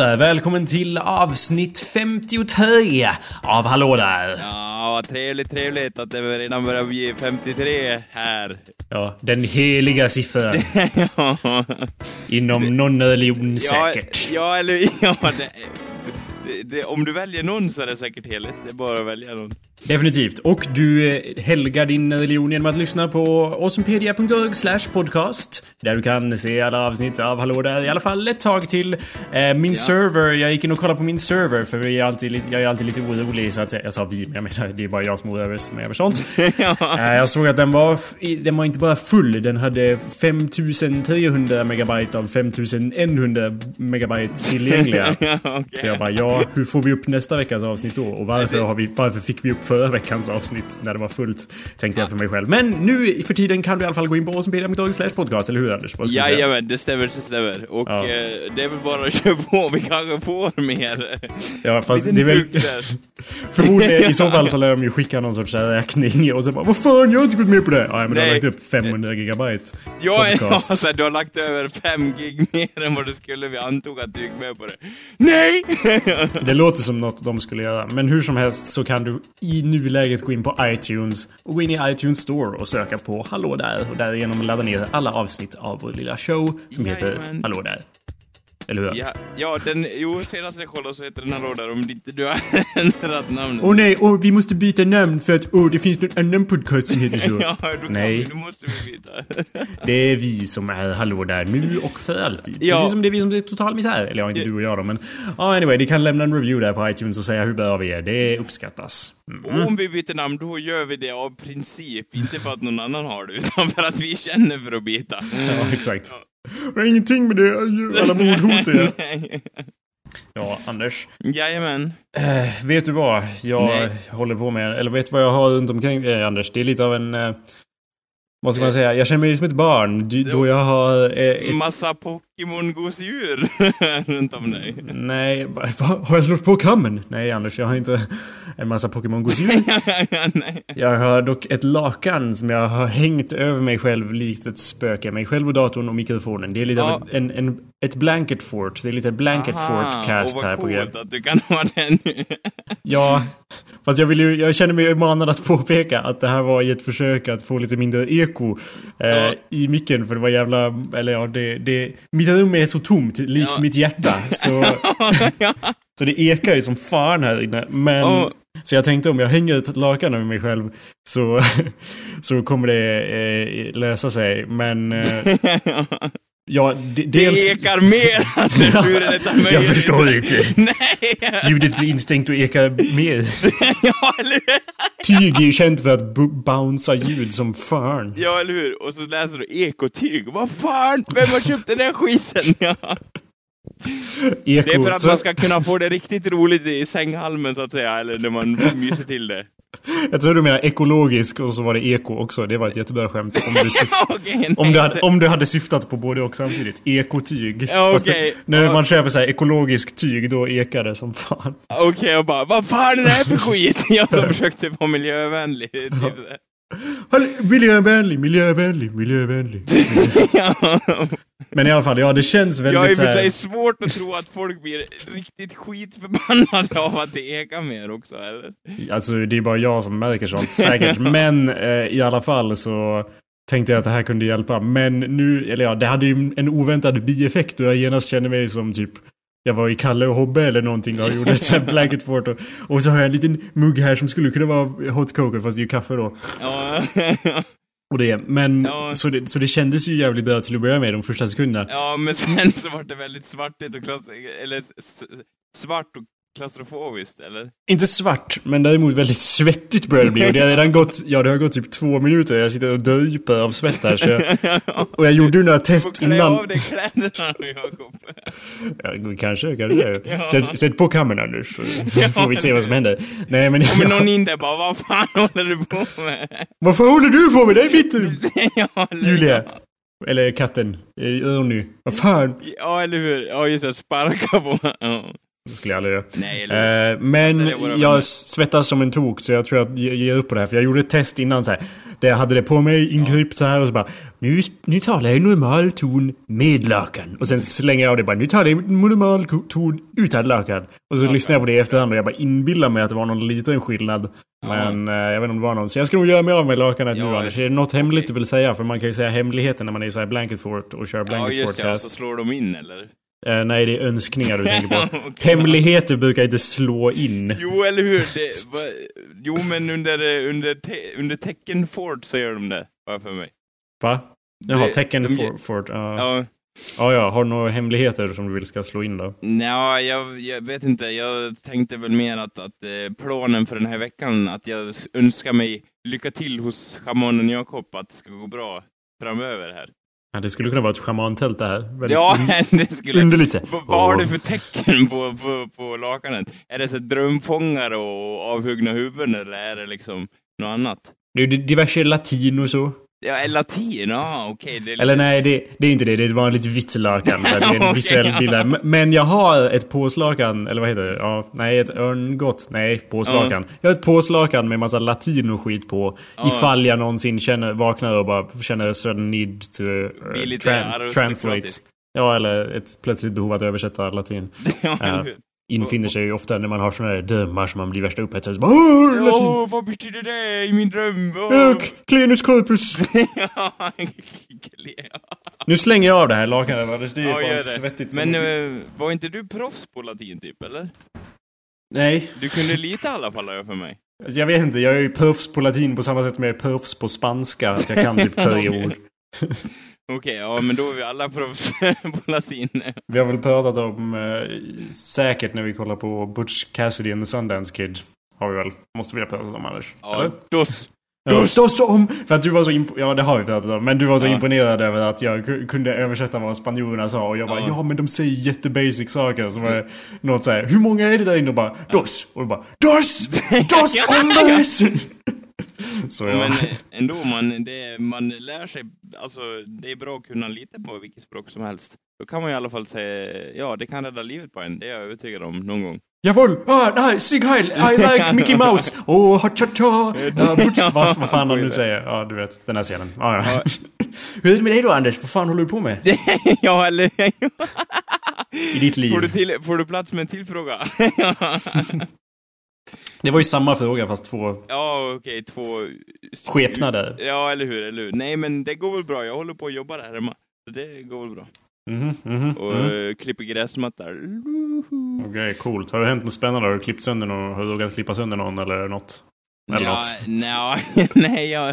Där! Välkommen till avsnitt 53 av Hallå där! Ja, vad trevligt, trevligt att det redan börjar bli 53 här. Ja, den heliga siffran. ja, Inom någon religion ja, säkert. ja, eller ja, det, det, det, om du väljer någon så är det säkert heligt. Det är bara att välja någon. Definitivt. Och du eh, helgar din religion genom att lyssna på awesomepedia.org slash podcast. Där du kan se alla avsnitt av Hallå där i alla fall ett tag till. Eh, min server, jag gick in och kollade på min server för jag är alltid, jag är alltid lite orolig så att jag sa vi, men jag menar det är bara jag som när jag gör sånt. Eh, jag såg att den var, den var inte bara full, den hade 5300 megabyte av 5100 megabyte tillgängliga. Ja, okej. Så jag bara, ja, hur får vi upp nästa veckas avsnitt då? Och varför, har vi, varför fick vi upp förra veckans avsnitt när det var fullt? Tänkte jag för mig själv. Men nu för tiden kan du i alla fall gå in på awesomepedia.org slash podcast, eller hur Anders? Jajamän, det stämmer, det stämmer. Och Ja. eh, det är väl bara att köra på, vi kanske får mer. Ja, fast det är väl... Förmodligen, i så fall så lär de ju skicka någon sorts räkning och så bara Vad fan, jag har inte gått med på det! Ja, men du har Nej. lagt upp 500 gigabyte Ja, ja, podcast. alltså, du har lagt över 5 gig mer än vad du skulle. Vi antog att du gick med på det. Nej! Det låter som något de skulle göra. Men hur som helst så kan du i nuläget gå in på iTunes och gå in i iTunes Store och söka på Hallå där och därigenom ladda ner alla avsnitt av vår lilla show som heter. Hallå där. Eller hur? Ja, ja den, jo, senast jag kollade så heter den här där om inte du har ändrat namnet. Åh nej, åh, vi måste byta namn för att åh, det finns någon annan podcast som heter så. Ja, då kan Nej. vi, då måste vi byta. Det är vi som är Hallå där nu och för alltid. Ja. Precis som det är vi som är total misär. Eller ja, inte du och jag då, men... Ja, anyway, ni kan lämna en review där på iTunes och säga hur bra vi är. Det uppskattas. Mm. Om vi byter namn, då gör vi det av princip. Inte för att någon annan har det, utan för att vi känner för att byta. Ja, exakt. Jag har ingenting med det alla mordhot göra. Ja, Anders. Jajamän. Eh, vet du vad jag Nej. håller på med? Eller vet du vad jag har runt omkring eh, Anders? Det är lite av en... Eh, vad ska man säga? Jag känner mig som ett barn. Du, då jag har... Eh, ett, Massa Pokémon-gosedjur runt om dig. nej, va, va, har jag slått på kammen? Nej, Anders, jag har inte en massa Pokémon. Nej. Jag har dock ett lakan som jag har hängt över mig själv likt ett spöke. Mig själv och datorn och mikrofonen. Det är lite Ja. av ett, en, en, ett blanket fort. Det är lite blanket fort cast här på coolt att du kan ha den. Ja, fast jag vill ju, jag känner mig manad att påpeka att det här var i ett försök att få lite mindre eko eh, Ja. i micken för det var jävla, eller ja, det, det mitt rum är så tomt, likt Ja. mitt hjärta. Så, så det ekar ju som fan här inne. Men, Ja. Så jag tänkte om jag hänger ett lakan över mig själv så, så kommer det eh, lösa sig. Men, eh, ja, d- Det dels... ekar mer hur är detta möjligt? Jag förstår inte. Nej! Ljudet blir instängt och ekar mer. ja, eller hur? Tyg är ju känt för att bu- bouncea ljud som fan. Ja, eller hur? Och så läser du ekotyg. Vad fan? Vem har köpt den där skiten? Ja. Eko. Det är för att man ska kunna få det riktigt roligt i sänghalmen så att säga, eller när man myser till det. Jag tror du menar ekologisk och så var det eko också. Det var ett jättebra skämt. Om du, syft, nej, om du, hade, om du hade syftat på både och samtidigt. Ekotyg. Okej. det, när Ja. man köper så här ekologisk tyg, då ekar det som fan. Okej, och bara vad fan är det här för skit? Jag som försökte vara miljövänlig. Typ. Miljövänlig, miljövänlig, miljövänlig. Ja. Men i alla fall, ja det känns Jag har i väldigt och för sig svårt att tro att folk blir riktigt skitförbannade av att det ekar mer också, eller? Alltså det är bara jag som märker sånt säkert. Men eh, i alla fall så tänkte jag att det här kunde hjälpa. Men nu, eller ja, det hade ju en oväntad bieffekt och jag genast kände mig som typ jag var i Kalle och Hobbe eller någonting och gjorde ett blanket fort och, och så har jag en liten mugg här som skulle kunna vara hot cocoa fast det är ju kaffe då. Ja, Och det, men Ja. så, det, så det kändes ju jävligt bra till att börja med de första sekunderna. ja men sen så var det väldigt svartigt och klass... eller svart och klaustrofobiskt, eller? Inte svart, men däremot väldigt svettigt börjar det bli. Och det har redan gått, ja det har gått typ två minuter. Jag sitter och dryper av svett här. Så jag, och jag gjorde ju några Får test klä innan. av dig kläderna nu, Jakob. Ja, kanske, kanske. Ja. Sätt, sätt på kameran Anders så får vi se vad som händer. Nej men... Kommer någon in där bara, vad fan håller du på med? Vad fan håller du på med? Det är mitt rum! ja, Julia. Eller katten. Örny. Vad fan? Ja, eller hur? Ja, just det, sparka på... Ja. Det skulle jag aldrig göra. Nej, eller Eh, men jag svettas som en tok så jag tror att jag ger upp på det här. För jag gjorde ett test innan så här. Där jag hade det på mig ingrypt så här och så bara nu, nu talar jag i normal ton med lakan. Och sen slänger jag av det bara nu talar jag i normal ton utan lakan. Och så lyssnar jag på det i efterhand och jag bara inbillar mig att det var någon liten skillnad. Men eh, jag vet inte om det var någon. Så jag ska nog göra mig av med lakanet Ja, nu Anders. Är det något hemligt du vill säga? För man kan ju säga hemligheten när man är i så här blanket fort och kör Ja, blanket just det. Och forecast. så slår de in, eller? Eh, nej, det är önskningar du tänker på. Hemligheter brukar inte slå in. Jo, eller hur? Det, va, jo, men under, under, te, under teckenfort så gör de det, har jag för mig. Va? Jaha, Det- tecken de- for, fort. Ja. Ja, ja, ja. Har du några hemligheter som du vill ska slå in då? Nja, jag, jag vet inte. Jag tänkte väl mer att, att eh, planen för den här veckan, att jag önskar mig lycka till hos schamanen Jakob, att det ska gå bra framöver här. Ja, det skulle kunna vara ett schamantält det här. Väldigt Ja, det skulle... underligt. vad har du för tecken på, på, på lakanet? Är det så drömfångare och avhuggna huvuden, eller är det liksom något annat? Det är diverse latin och så. Ja, latin? Ja, okej. är Eller lite- nej, det, det är inte det. Det är ett vanligt vitt lakan. Det är en visuell bild Men jag har ett påslakan, eller vad heter det? Ja, nej, ett örngott. Nej, påslakan. Jag har ett påslakan med massa latin och skit på. Ifall jag någonsin känner, vaknar och bara känner sudden need to uh, aristokratisk. translate. Ja, eller ett plötsligt behov att översätta latin. Infinner sig ju ofta när man har såna där drömmar som man blir värsta upphetsad. Så bara, "Åh, vad betyder det i min dröm? Åh. Ja, Clenus corpus! Nu slänger jag av det här lakanet Anders. Det är Ja, fan svettigt Men som... eh, var inte du proffs på latin typ, eller? Nej, Du kunde lite i alla fall, jag för mig. alltså, jag vet inte. Jag är ju proffs på latin på samma sätt som jag är proffs på spanska. Att jag kan typ tre ord. Okej, ja men då är vi alla proffs på latin. Vi har väl pratat om, eh, säkert när vi kollar på Butch Cassidy and the Sundance Kid. Har vi väl. Måste vi ha pratat om Anders? Ja, Eller? dos. Ja, då som! För att du var så Ja, det har vi pratat om. Men du var så Ja. imponerad över att jag ku- kunde översätta vad spanjorerna sa. Och jag bara, Ja. ja, men de säger jättebasic saker. Som är något såhär, hur många är det där inne? Och bara, dos! Och bara, dos! Dos hombres! Så ja. Men eh, ändå, man, det, man lär sig, alltså det är bra att kunna lite på vilket språk som helst. Då kan man i alla fall säga, ja det kan rädda livet på en, det är jag övertygad om någon gång. Jawohl! Ah, nej, Sig Heil! I like Mickey Mouse! Oh, ha cha cha! Ja, Butch- vad, vad fan han nu säger. Ja, du vet. Den här scenen. Ja, ja. Hur är det med dig då Anders? Vad fan håller du på med? ja, eller I ditt liv? får du, till, får du plats med en till fråga? Det var ju samma fråga fast två ja, okej, två... skepnader. Ja, eller hur, eller hur. Nej, men det går väl bra. Jag håller på att jobba där hemma. Så det går väl bra. Mhm, mhm, Och eh, klipper gräsmattor. Okej, coolt. Har det hänt något spännande? Har du klippt sönder någon? Har du råkat klippa sönder någon eller något? Eller ja, något? nja, nej, jag...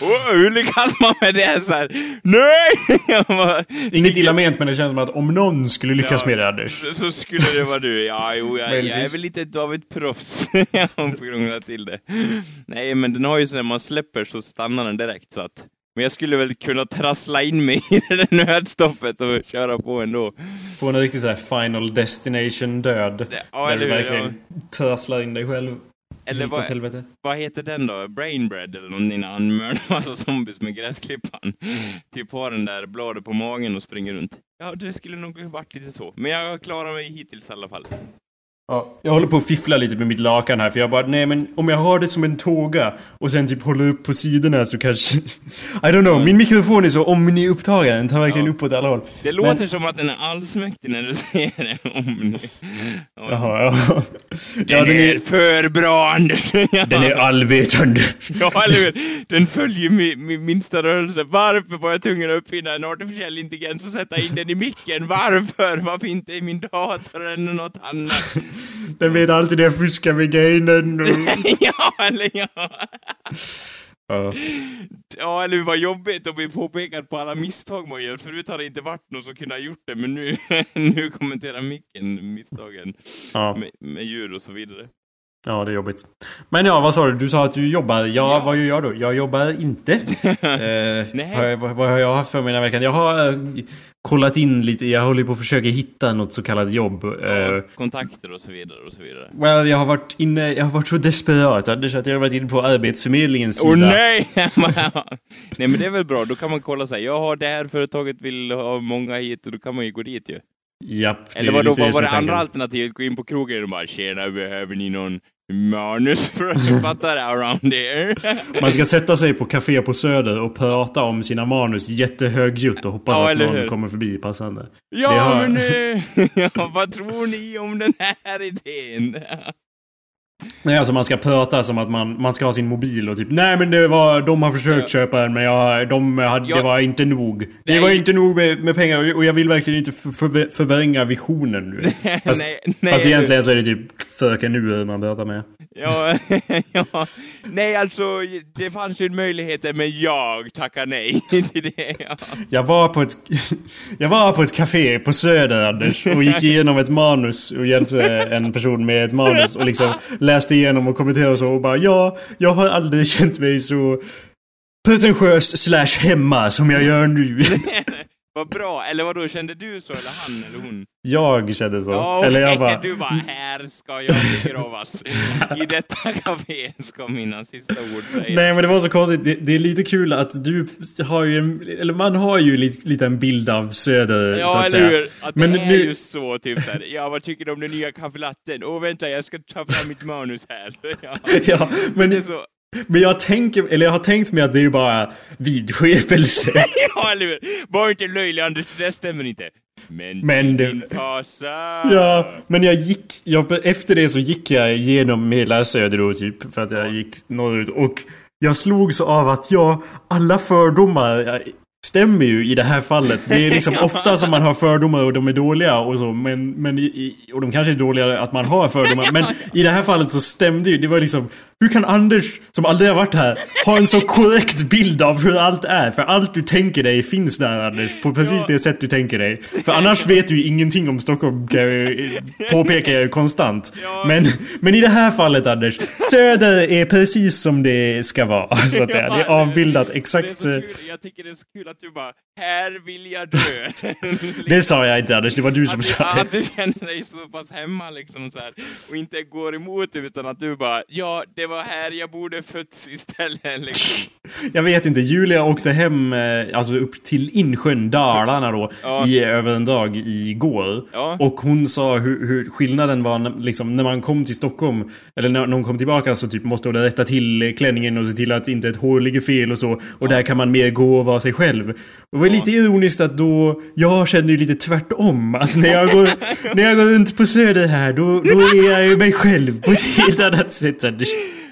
Oh, hur lyckas man med det så här? Nej! Bara, Inget illa ment men det känns som att om någon skulle lyckas Ja. med det Anders. så, skulle det vara du. Ja, jo, jag, jag är väl lite av ett proffs. Jag krångla till det. Nej, men den har ju så när man släpper så stannar den direkt så att... Men jag skulle väl kunna trassla in mig i det där nödstoppet och köra på ändå. Få en riktig så här final destination död. Ja, där du verkligen trasslar in dig själv. Eller vad, vad heter den då? Brainbread eller någonting när han mördar massa zombies med gräsklippan. Typ har den där bladet på magen och springer runt. Ja, det skulle nog varit lite så. Men jag klarar mig hittills i alla fall. Ja, jag håller på att fiffla lite med mitt lakan här för jag bara, nej men om jag har det som en tåga och sen typ håller upp på sidorna så kanske... I don't know, min mikrofon är så omni-upptagen, den tar verkligen Ja. uppåt alla håll. Det låter som att den är allsmäktig när du säger det. Om ni... Ja. Jaha, ja. Den, ja, den är är, för bra, Anders! den är allvetande. Ja, eller hur? Den följer min, min minsta rörelse. Varför var jag tvungen att uppfinna en artificiell intelligens och sätta in den i micken? Varför? Varför inte i min dator eller något annat? Den vet alltid när jag fuskar med och- ja, eller ja. Ja. Ja, eller vad jobbigt att bli påpekad på alla misstag man gör. Förut har det inte varit någon som kunde ha gjort det, men nu, nu kommenterar micken misstagen Ja. med, med djur och så vidare. Ja, det är jobbigt. Men ja, vad sa du? Du sa att du jobbar. Ja, Ja. vad gör jag då? Jag jobbar inte. eh, Nej. vad, vad har jag haft för mig den här veckan? Jag har eh, kollat in lite. Jag håller på att försöka hitta något så kallat jobb. Eh, Ja, kontakter och så vidare och så vidare. Well, jag har varit inne, jag har varit så desperat Anders att jag har varit inne på Arbetsförmedlingens sida. Åh nej! nej men det är väl bra, då kan man kolla sig. Jag har det här företaget, vill ha många hit och då kan man ju gå dit ju. Japp, Eller vadå, vad var det andra alternativet? Gå in på krogen och bara tjena, behöver ni någon manusförfattare around here. Man ska sätta sig på café på Söder och prata om sina manus jättehögljutt och hoppas Ja, att någon hur? kommer förbi passande. Ja, har- men eh, ja, vad tror ni om den här idén? Nej, alltså man ska prata som att man, man ska ha sin mobil och typ Nej men det var, de har försökt Ja. köpa den men jag, de hade, Ja. det var inte nog. Det Nej. var inte nog med, med pengar och- jag vill verkligen inte för, för, förvränga visionen nu. Fast, nej, nej, fast egentligen så är det typ Fröken Nu man pratar med. Ja, ja, nej alltså, det fanns ju möjligheter men jag tackar nej till det. Ja. Jag var på ett, jag var på ett café på Söder Anders och gick igenom ett manus och hjälpte en person med ett manus och liksom läste igenom och kommenterade och så och bara ja, jag har aldrig känt mig så pretentiös slash hemma som jag gör nu. Vad bra, eller vad då kände du så eller han eller hon? Jag kände så. Ja, Eller jag bara... Du bara, här ska jag begravas. I detta café ska mina sista ord sägas. Nej men det var så konstigt. Det, det är lite kul att du har ju en, eller man har ju lite, lite en bild av Söder så Ja, att eller säga. hur? Att Men det är nu- just så, typ där. Ja, vad tycker du om den nya kaffelatten? Åh, vänta, jag ska ta fram mitt manus här. Ja, Ja, men, det är så. Men jag tänker, eller jag har tänkt mig att det är bara vidskepelse. Ja, eller hur? Var inte löjlig, Anders, det där stämmer inte. Men, Men det- min fasa. Ja, men jag gick... Jag, efter det så gick jag igenom hela Söder då, typ. För att jag gick norrut. Och jag slogs av att ja, alla fördomar ja, stämmer ju i det här fallet. Det är liksom ofta som man har fördomar och de är dåliga och så. Men, men i, och de kanske är dåliga att man har fördomar. Men i det här fallet så stämde ju. Det var liksom... Hur kan Anders, som aldrig har varit här, ha en så korrekt bild av hur allt är? För allt du tänker dig finns där Anders. På precis det sätt du tänker dig. För annars vet du ju ingenting om Stockholm, påpekar jag ju konstant. Men, men i det här fallet Anders, Söder är precis som det ska vara. Så att säga. Det är avbildat Det är exakt... eh. Jag tycker det är så kul att du bara, här vill jag dö. Det sa jag inte Anders, det var du som sa du, att det. du känner dig så pass hemma liksom så här, och inte går emot utan att du bara, ja, det var här jag borde fötts istället liksom. Jag vet inte, Julia åkte hem eh, alltså upp till Insjön, Dalarna då, Ja. i, över en dag igår. Ja. Och hon sa hur, hur skillnaden var liksom, när man kom till Stockholm, eller när, hon kom tillbaka så typ måste hon rätta till klänningen och se till att inte ett hår ligger fel och så. Och där kan man mer gå och vara sig själv. Och det var Ja. lite ironiskt att då, jag kände ju lite tvärtom. Att när jag går, när jag går runt på Söder här, då, då är jag ju mig själv på ett helt annat sätt.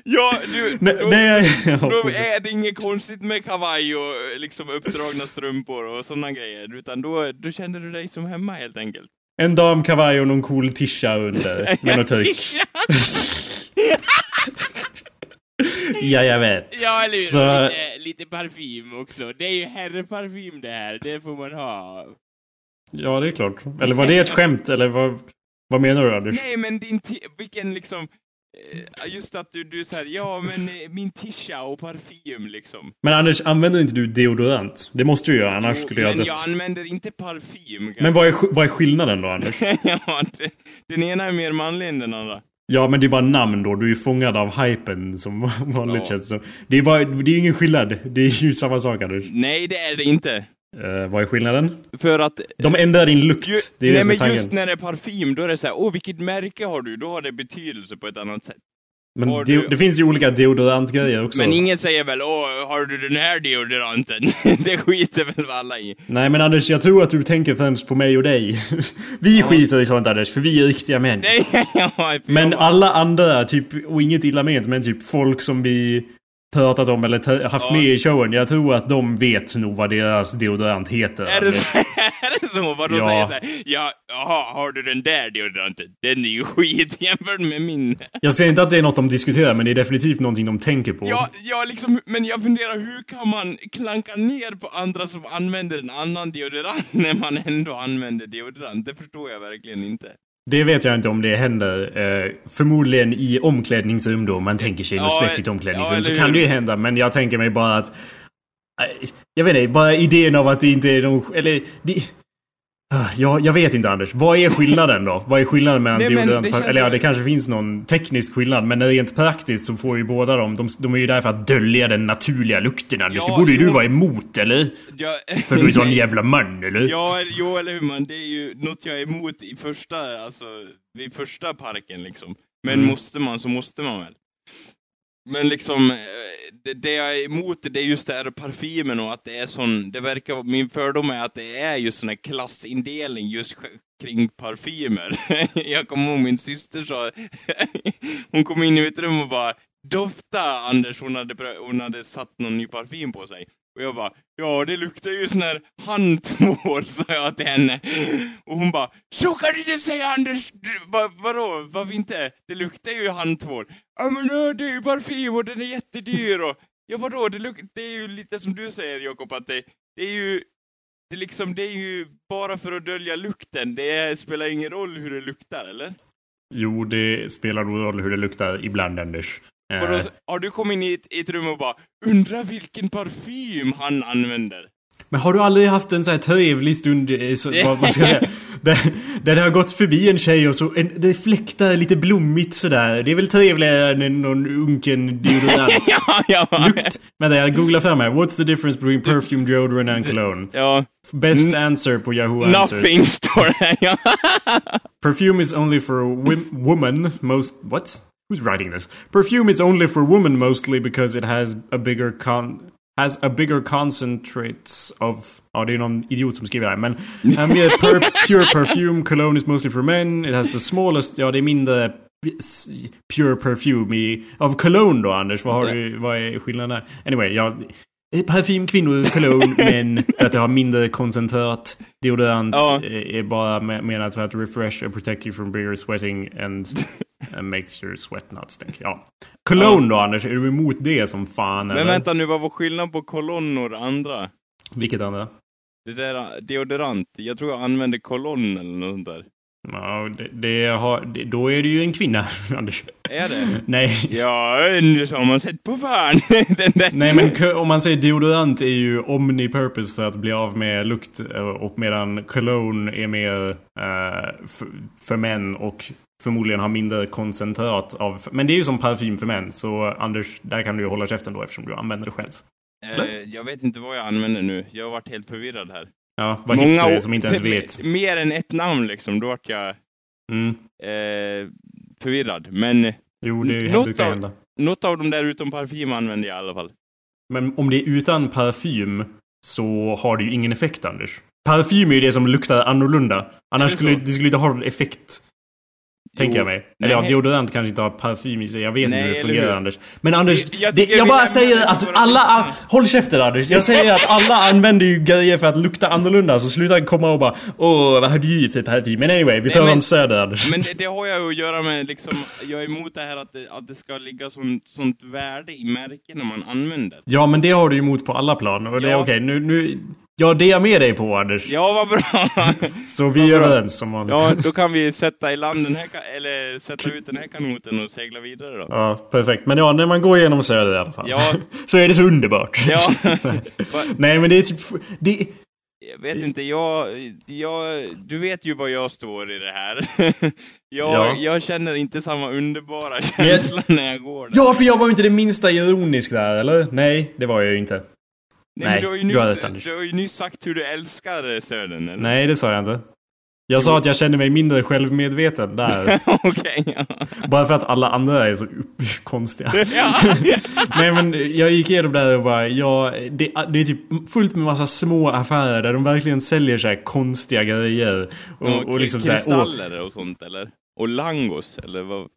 Ja, du, Nej, då, nej, ja, då är det inget konstigt med kavaj och liksom uppdragna strumpor och sådana grejer, utan då, då känner du dig som hemma helt enkelt. En damkavaj och någon cool tisha under. Med något högt. Ja, jag vet. Ja, eller hur? Så- Lite, lite parfym också. Det är ju herrparfym det här, det får man ha. Ja, det är klart. Eller var det ett skämt? Eller vad, vad menar du Anders? Nej, men din vilken liksom... eh, Just att du, du säger ja men eh, min tisha och parfym liksom. Men Anders, använder inte du deodorant? Det måste du göra, annars Jo, skulle jag ha men jag använder inte parfym. Men vad är, vad är skillnaden då Anders? ja, det, den ena är mer manlig än den andra. Ja, men det är bara namn då. Du är ju fångad av hypen som vanligt Ja. känns som. Det är ju ingen skillnad. Det är ju samma sak Anders. Nej, det är det inte. Eh, vad är skillnaden? För att... De ändrar din lukt. Ju, det är det nej, som är men just när det är parfym, då är det så här, åh vilket märke har du? Då har det betydelse på ett annat sätt. Men har det, du- det finns ju olika deodorantgrejer också. Men ingen säger väl, åh, har du den här deodoranten? det skiter väl alla i. Nej men Anders, jag tror att du tänker främst på mig och dig. vi skiter i sånt Anders, för vi är riktiga män. Nej, ja, Men alla andra, typ, och inget illa ment, men typ folk som vi pratat om eller haft Ja. med i showen. Jag tror att de vet nog vad deras deodorant heter. Är det så? är det så? Vad de Ja. säger så här, ja, jaha, har du den där deodoranten? Den är ju skit jämfört med min. Jag säger inte att det är något de diskuterar, men det är definitivt någonting de tänker på. Ja, ja, liksom, men jag funderar, hur kan man klanka ner på andra som använder en annan deodorant när man ändå använder deodorant? Det förstår jag verkligen inte. Det vet jag inte om det händer. Eh, förmodligen i omklädningsrum då, man tänker sig något Ja, svettigt ja, omklädningsrum, eller så kan det ju hända. Men jag tänker mig bara att... eh, Jag vet inte, bara idén av att det inte är någon... Eller... Det, Ja, jag vet inte Anders. Vad är skillnaden då? Vad är skillnaden mellan Nej, deodorant det och Eller ja, det kanske finns någon teknisk skillnad. Men rent praktiskt så får ju båda dem... De, de är ju där för att dölja den naturliga lukten Anders. Ja, det borde ju du jo. vara emot, eller? Jag, För du är sån jävla man, eller? Ja, jo eller hur man, det är ju något jag är emot i första, alltså, vid första parken liksom. Men Mm. måste man så måste man väl. Men liksom, eh, det, det jag är emot det är just det här parfymen och att det är sån, det verkar, min fördom är att det är just sån här klassindelning just kring parfymer. jag kommer ihåg min syster sa, hon kom in i mitt rum och bara Dofta Anders, hon hade, hon hade satt någon ny parfym på sig. Och jag bara, ja det luktar ju sån här handtvål, sa jag till henne. Och hon bara, så kan du inte säga Anders! Va, vadå, varför inte? Det luktar ju handtvål. Ja men det är ju parfym och den är jättedyr och... Ja vadå, det, luk- det är ju lite som du säger Jakob, att det, det är ju... Det, är liksom, det är ju bara för att dölja lukten, det är, spelar ingen roll hur det luktar, eller? Jo, det spelar nog roll hur det luktar ibland, Anders. Eh, Vadå, så- har du kommit in i ett, i ett rum och bara undrar vilken parfym han använder? Men har du aldrig haft en så här trevlig stund, eh, så, vad man ska säga, där, där det har gått förbi en tjej och så en, det fläktar lite blommigt sådär. Det är väl trevligare än någon unken deodorant. ja, ja. Lukt. Vänta, jag googlar fram här. What's the difference between perfume, deodorant and cologne? Ja, Best answer på Yahoo Answers. nothing står det. Perfume is only for wim- women most... What? Who's writing this? Perfume is only for women mostly because it has a bigger con... Has a bigger concentrates of... Ja, det är någon idiot som skriver det här. Men uh, mer per, pure perfume, cologne is mostly for men. It has the smallest... Ja, det är mindre pure perfume i... Av cologne då, Anders? Vad, har du, vad är skillnaden där? Anyway, ja... eh, Parfym, kvinnor, cologne, men för att det har mindre koncentrat. Deodorant Ja. eh, är bara me- menat för att refresh and protect you from bigger sweating and, and makes your sweat not stink. Ja. Cologne då Anders, är du emot det som fan Men eller? vänta nu, vad var skillnaden på kolonnor och andra? Vilket andra? Det där deodorant, jag tror jag använde kolonn eller något sånt där. Ja, det, det har, det, då är du ju en kvinna, Anders. Är det? Nej. Ja, nu har man sett på fan. Den där. Nej men om man säger deodorant är ju omnipurpose för att bli av med lukt eh, och medan cologne är mer eh, f- för män och förmodligen har mindre koncentrat av... Men det är ju som parfym för män så Anders, där kan du ju hålla käften då eftersom du använder det själv. Eh, jag vet inte vad jag använder nu. Jag har varit helt förvirrad här. Ja, vad hippt du är år- som inte ens vet. Mer än ett namn liksom, då vart jag Mm. eh, förvirrad. Men Jo, det Något brukar av- hända. något av dem där utom parfym använder jag i alla fall. Men om det är utan parfym så har det ju ingen effekt, Anders. Parfym är ju det som luktar annorlunda. Annars skulle det skulle inte ha någon effekt. Tänker jag mig. Eller ja, Nej. deodorant kanske inte har parfym i sig. Jag vet Nej, inte hur det fungerar? Anders. Men Anders, Jag- jag det, jag vi bara säger att alla... lyssnare. Håll käften, Anders. Jag säger att alla använder ju grejer för att lukta annorlunda. Så sluta komma och bara Åh, vad har du för parfym? Men anyway, vi Nej, pratar men- om söder, Anders. Men det, det har jag att göra med liksom, jag är emot det här att det, att det ska ligga sånt, sånt värde i märken när man använder. Ja, men det har du ju emot på alla plan. Och det är Ja. okej. Nu, nu... Ja, det är jag med dig på, Anders. Ja, vad bra! Så vi är överens som vanligt. Ja, då kan vi sätta i land den här, eller sätta ut den här kanoten och segla vidare då. Ja, perfekt. Men ja, när man går igenom söder i alla fall. Ja. så är det så underbart. Ja, Nej, men det är typ... Det, jag vet inte, jag, jag, du vet ju var jag står i det här. Jag, Ja. jag känner inte samma underbara Men jag- känsla när jag går där. ja, för jag var ju inte det minsta ironisk där, eller? Nej, det var jag ju inte. Men nej, du har ju du nyss, rätt, Anders. du har ju nyss sagt hur du älskar Södern, eller? Nej, det sa jag inte. Jag sa att jag kände mig mindre självmedveten där. Okej, ja. Bara för att alla andra är så konstiga. Nej men jag gick igenom där och bara, ja, det, det är typ fullt med massa små affärer där de verkligen säljer så konstiga grejer. Och, och liksom så här, kristaller och sånt, eller? Och langos, eller vad?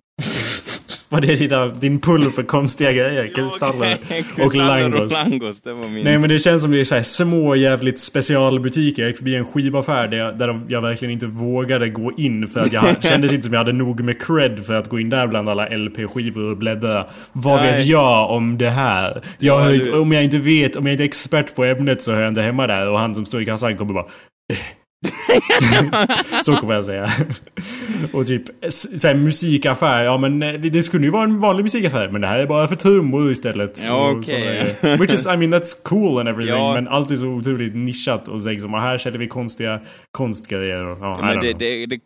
Vad är dina, din pull för konstiga grejer? Kristaller och langos. och langos, det var min... Nej men det känns som det är så här små jävligt specialbutiker. Jag gick förbi en skivaffär där, jag, där jag verkligen inte vågade gå in för att jag kändes inte som jag hade nog med cred för att gå in där bland alla LP-skivor och bläddra. Vad Nej. vet jag om det här? Jag Ja, du- om jag inte vet, om jag inte är expert på ämnet så hör jag inte hemma där och han som står i kassan kommer bara så kommer jag säga. Och typ s- så här, musikaffär, ja men eh, det skulle ju vara en vanlig musikaffär men det här är bara för trummor istället. Ja, Och grejer. Which is, I mean that's cool and everything Ja. men alltid så otroligt nischat och säger som, "Ah, här säljer vi konstiga konstgrejer och, ja, Men det, det, det,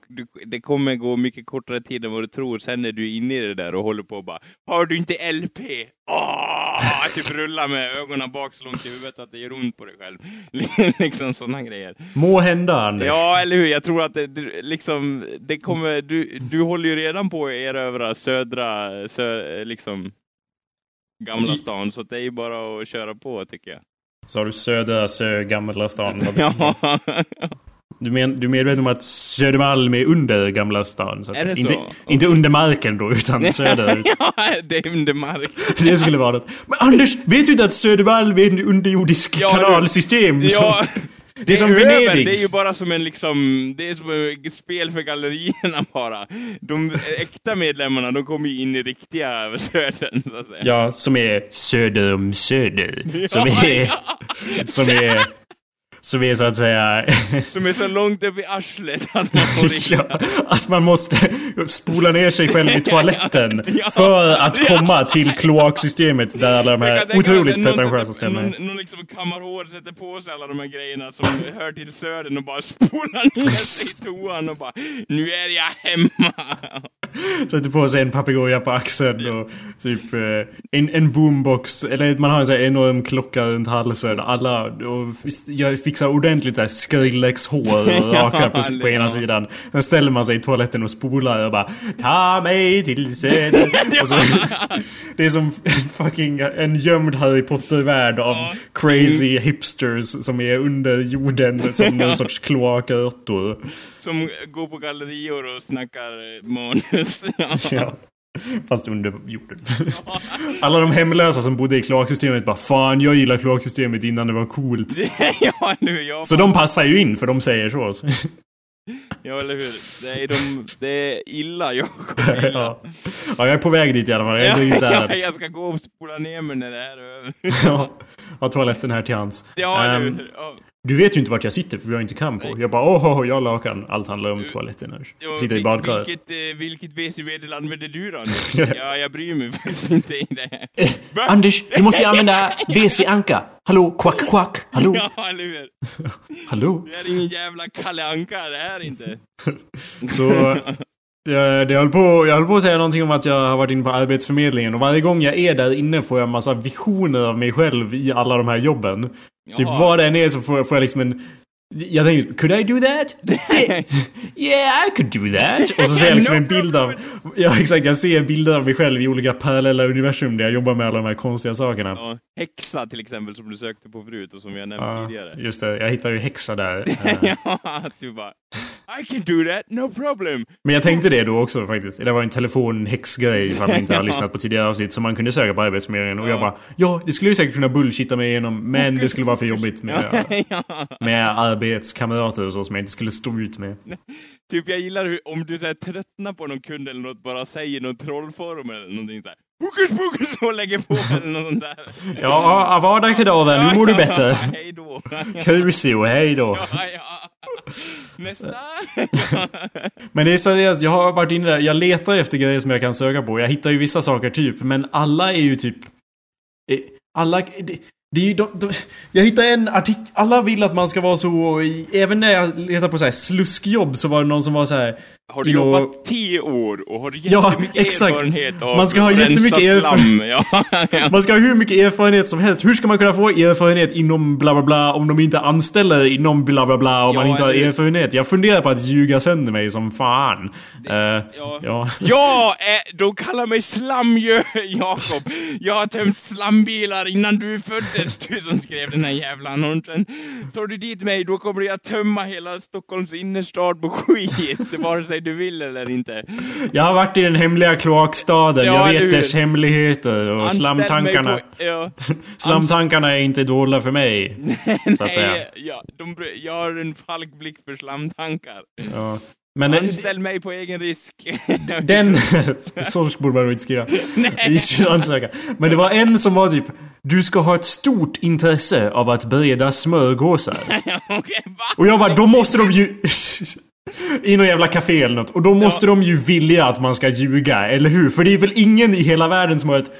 det kommer gå mycket kortare tid än vad du tror, sen är du inne i det där och håller på och bara Har du inte LP? Åh! typ rulla med ögonen bak så långt i huvudet att det gör ont på dig själv. liksom sådana grejer. Må hända, Anders. Ja, eller hur? Jag tror att det, liksom, det kommer, du, du håller ju redan på att erövra södra, sö, liksom, Gamla stan, så det är ju bara att köra på tycker jag. Så har du Södra Sö, Gamla stan. ja. Du, men, du är medveten om att Södermalm är under Gamla stan? Så att Är det inte, så? inte under marken då, utan söderut. ja, det är under mark. Det skulle vara något. Men Anders, vet du inte att Södermalm är en underjordisk Ja, du- kanalsystem? Ja, som, det är som över. Venedig. Det är ju bara som en liksom, det är som ett spel för gallerierna bara. De äkta medlemmarna, de kommer ju in i riktiga södern, så att säga. Ja, som är söder om söder. Som Ja, är, ja. som är, som är så att säga... Som är så långt upp i arslet att man får. Ja, alltså man måste spola ner sig själv i toaletten Ja. för att komma till kloaksystemet där alla de här otroligt pretentiösa ställena. Någon, någon liksom kammar hår, sätter på sig alla de här grejerna som hör till södern och bara spolar ner sig i toan och bara Nu är jag hemma! Sätter på sig en papegoja på axeln och typ eh, en, en boombox, eller man har en sån här enorm klocka runt halsen. Alla och jag fixar ordentligt så här Skrillex-hår raka på, på ena sidan. Sen ställer man sig i toaletten och spolar och bara Ta mig till söder. så, det är som fucking en gömd Harry Potter-värld av crazy hipsters som är under jorden som någon sorts kloakråttor. Som går på gallerior och snackar eh, manus. Ja. Fast under jorden. Alla de hemlösa som bodde i kloaksystemet bara Fan, jag gillar kloaksystemet innan det var coolt. ja, nu, jag Så de passar ju in för de säger så. Ja, eller hur? Det är, de, det är illa, jag illa. ja. ja, jag är på väg dit i alla fall. Jag Ja, ja, jag ska gå och spola ner mig när det här är över. Ja. Har toaletten här till hands. Ja, hur? Ja. Du vet ju inte vart jag sitter för vi har inte kam på. Jag bara åh, oh, jag har lakan. Allt handlar om toaletten här. Ja, Sitter i badkaret. Vilket, eh, vilket WC-medel använder du då? ja, jag bryr mig faktiskt inte i det. Va? Anders, du måste ju använda WC-anka. Hallå, kvack, kvack. Hallå, Ja, eller hur? hallå. Det är ingen jävla Kalle Anka, det här inte. Så jag, det höll på, jag höll på att säga någonting om att jag har varit inne på Arbetsförmedlingen och varje gång jag är där inne får jag en massa visioner av mig själv i alla de här jobben. Typ vad det än är så får, får jag liksom en... Jag tänker, could I do that? Yeah, I could do that. Och så ser jag liksom en bild av... Ja exakt, jag ser bilder av mig själv i olika parallella universum där jag jobbar med alla de här konstiga sakerna. Ja, häxa till exempel, som du sökte på förut och som har nämnt Ja, tidigare. just det, jag hittar ju häxa där. Eh, ja, du bara I can do that, no problem. Men jag tänkte det då också faktiskt. Det var en telefonhäxgrej ifall man inte har lyssnat på tidigare avsnitt som man kunde söka på Arbetsförmedlingen. Och jag bara, ja det skulle jag säkert kunna bullshitta mig igenom men det skulle vara för jobbigt med, med arbetskamrater och så som jag inte skulle stå ut med. Typ jag gillar hur, om du så här, tröttnar på någon kund eller något, bara säger någon trollform eller någonting såhär Hokus pokus och lägger på eller något sånt där. Ja, Avada Kedavra, nu mår du bättre. Hej då. Crucio, hej då. Ja, ja. Nästa. Men det är seriöst, jag har varit inne där, jag letar efter grejer som jag kan söka på. Jag hittar ju vissa saker typ, men alla är ju typ... eh, Alla... Det, är ju de, de, jag hittade en artikel, alla vill att man ska vara så... Även när jag letar på så här sluskjobb så var det någon som var så här. Har du jobbat tio år och har du Ja, jättemycket exakt. erfarenhet av Man ska ha jättemycket slam? Ja, ja. Man ska ha hur mycket erfarenhet som helst. Hur ska man kunna få erfarenhet inom bla bla bla om de inte anställer inom bla bla bla om Ja, man inte har erfarenhet? Jag funderar på att ljuga sönder mig som fan. Eh, ja. ja. Ja, eh, de kallar mig slamjö, Jakob. Jag har tömt slambilar innan du föddes, du som skrev den här jävla annonsen. Tar du dit mig, då kommer jag tömma hela Stockholms innerstad på skit, vare sig du vill eller inte. Jag har varit i den hemliga kloakstaden. Ja, jag vet dess hemligheter. Och Anställ slamtankarna... På, ja, Slamtankarna är inte dåliga för mig. Så att säga. nej, ja, de, jag har en falsk blick för slamtankar. Ja. Men Anställ mig på egen risk. den... så borde man inte skriva. I sin ansökan. Men det var en som var typ... Du ska ha ett stort intresse av att bereda smörgåsar. Och jag bara, då måste de ju... I någon jävla café eller något. Och då måste de ju vilja att man ska ljuga, eller hur? För det är väl ingen i hela världen som har ett...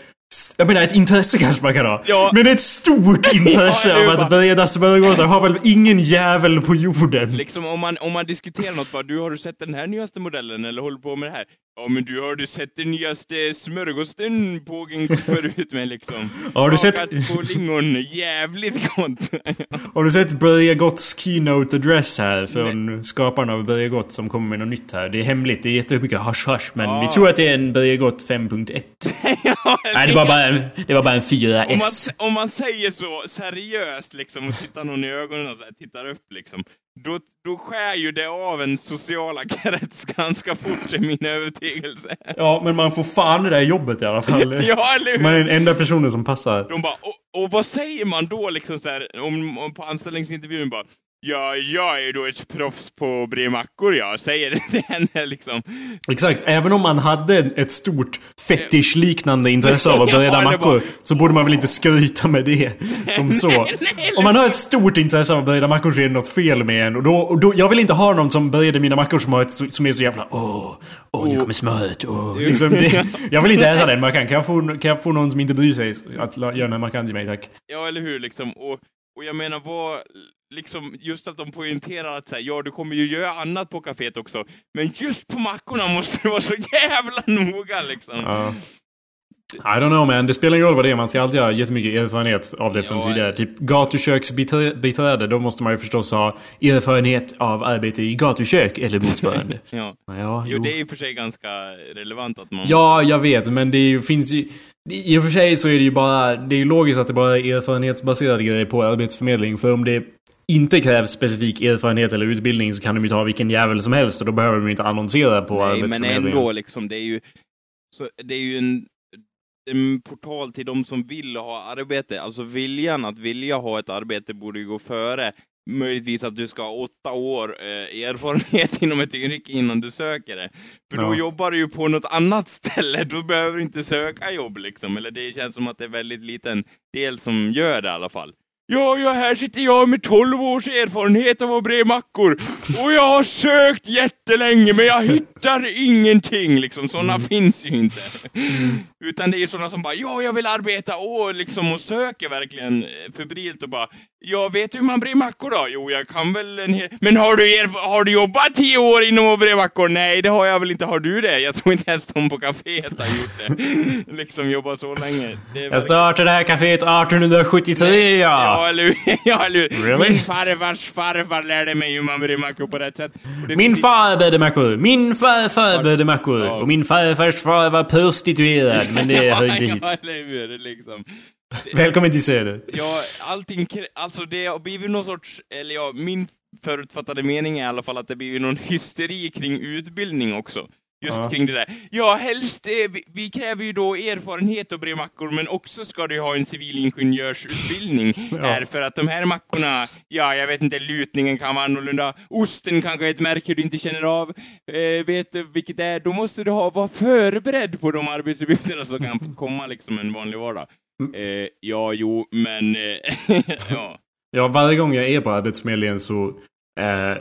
Jag menar ett intresse kanske man kan ha. Ja. Men ett stort intresse Ja, av att bereda smörgåsar har väl ingen jävel på jorden? Liksom om man, om man diskuterar något bara, du har du sett den här nyaste modellen eller håller på med det här? Ja men du har du sett den nyaste smörgåsten pågen kommer ut med liksom? Har du sett- på lingon, jävligt gott! Har du sett Börje Gotts keynote address här från skaparen av Börje Gott som kommer med något nytt här? Det är hemligt, det är jättemycket hasch hasch men Ja. vi tror att det är en Börje Gott 5.1. ja, Nej, det var bara en, det var bara en om, man, 4S. om man säger så seriöst liksom och tittar någon i ögonen och så här, tittar upp liksom. Då, då skär ju det av en sociala krets ganska fort, är min övertygelse. Ja, men man får fan det där jobbet i alla fall. Ja, eller Man är hur? den enda personen som passar. De bara, och, och vad säger man då liksom så här, om, om på anställningsintervjun bara Ja, jag är då ett proffs på att bre mackor jag säger det till henne liksom. Exakt, även om man hade ett stort fetischliknande intresse av att bereda det mackor så borde man väl inte skryta med det som så. Om man har ett stort intresse av att bereda mackor så är det något fel med en. Och då, och då, jag vill inte ha någon som bereder mina mackor som, har ett, som är så jävla åh, åh nu kommer smöret, åh. Liksom det, jag vill inte äta den mackan. Kan jag, få, kan jag få någon som inte bryr sig att göra den här mackan till mig tack? Ja, eller hur liksom. Och, och jag menar vad, liksom just att de poängterar att så här, ja du kommer ju göra annat på kaféet också. Men just på mackorna måste du vara så jävla noga liksom. Ja. I don't know man, det spelar ingen roll vad det är. Man ska alltid ha jättemycket erfarenhet av det från Ja, tidigare. Typ gatuköksbiträde, då måste man ju förstås ha erfarenhet av arbete i gatukök eller motsvarande. Ja. ja, Jo, jo. det är i och för sig ganska relevant att man... ja, jag vet, men det ju- finns ju... I och för sig så är det ju bara... Det är ju logiskt att det bara är erfarenhetsbaserade grejer på arbetsförmedling. För om det inte krävs specifik erfarenhet eller utbildning så kan de ju ta vilken jävel som helst och då behöver de inte annonsera på Nej, men arbetsförmedlingen. ändå liksom, det är ju... Så, det är ju en, en portal till de som vill ha arbete. Alltså viljan att vilja ha ett arbete borde ju gå före möjligtvis att du ska ha åtta år eh, erfarenhet inom ett yrke innan du söker det. För då Ja. jobbar du ju på något annat ställe, då behöver du inte söka jobb liksom. Eller det känns som att det är väldigt liten del som gör det i alla fall. Ja, ja, här sitter jag med 12 års erfarenhet av att bre mackor. Och jag har sökt jättelänge men jag hittar ingenting liksom. Sådana Mm. finns ju inte. Utan det är sådana som bara, ja, jag vill arbeta och liksom och söker verkligen febrilt och bara, jag vet hur man brer mackor då? Jo, jag kan väl en hel... Men har du, erf- har du jobbat 10 år inom att bre mackor? Nej, det har jag väl inte. Har du det? Jag tror inte ens de på kaféet har gjort det. liksom jobbat så länge. Är Jag startade det här kaféet 1873 ja! Ja, eller hur? Ja, eller hur? Really? Min farfars farfar lärde mig hur man brer mackor på rätt sätt. Min far bödde mackor, min farfar bödde mackor Ja. och min farfars far var prostituerad men det hör inte hit. Ja, eller hur? Liksom. Välkommen till Söder. Ja, allting, alltså det har blivit någon sorts, eller ja, min förutfattade mening är i alla fall att det blivit någon hysteri kring utbildning också. Just Ja. kring det där. Ja, helst, eh, vi, vi kräver ju då erfarenhet att bre mackor, men också ska du ha en civilingenjörsutbildning här, för att de här mackorna, ja, jag vet inte, lutningen kan vara annorlunda, osten kanske är ett märke du inte känner av, eh, vet du vilket det är, då måste du ha, vara förberedd på de arbetsuppgifterna som kan komma liksom en vanlig vardag. Eh, ja, jo, men... Eh, ja. Ja, varje gång jag är på Arbetsförmedlingen så... Eh,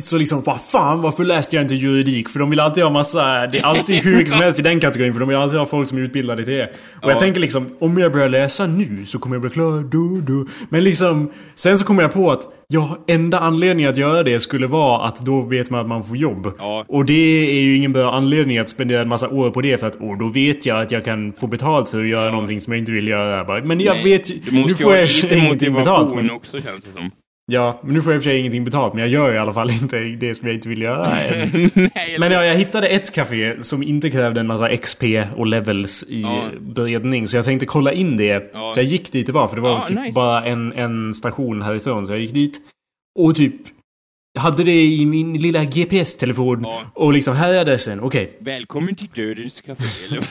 så liksom, vad fan, varför läste jag inte juridik? För de vill alltid ha massa... Det är alltid hur mycket som helst i den kategorin, för de vill alltid ha folk som är utbildade till det. Och Ja. jag tänker liksom, om jag börjar läsa nu så kommer jag bli klar, du, du. Men liksom, sen så kommer jag på att Ja, enda anledningen att göra det skulle vara att då vet man att man får jobb. Ja. Och det är ju ingen bra anledning att spendera en massa år på det för att åh, då vet jag att jag kan få betalt för att göra någonting som jag inte vill göra. Men jag Nej, vet ju... Du Nu får jag ingenting betalt. motivation Men, också, känns det som. Ja, men nu får jag i och för sig ingenting betalt. Men jag gör i alla fall inte det som jag inte vill göra. Men ja, jag hittade ett café som inte krävde en massa XP och levels i Ja. beredning. Så jag tänkte kolla in det. Ja. Så jag gick dit det var, för det var Ja, typ nice. bara en, en station härifrån. Så jag gick dit och typ hade det i min lilla GPS-telefon. Ja. Och liksom, här är adressen. Okej. Välkommen till Dödens Café, eller?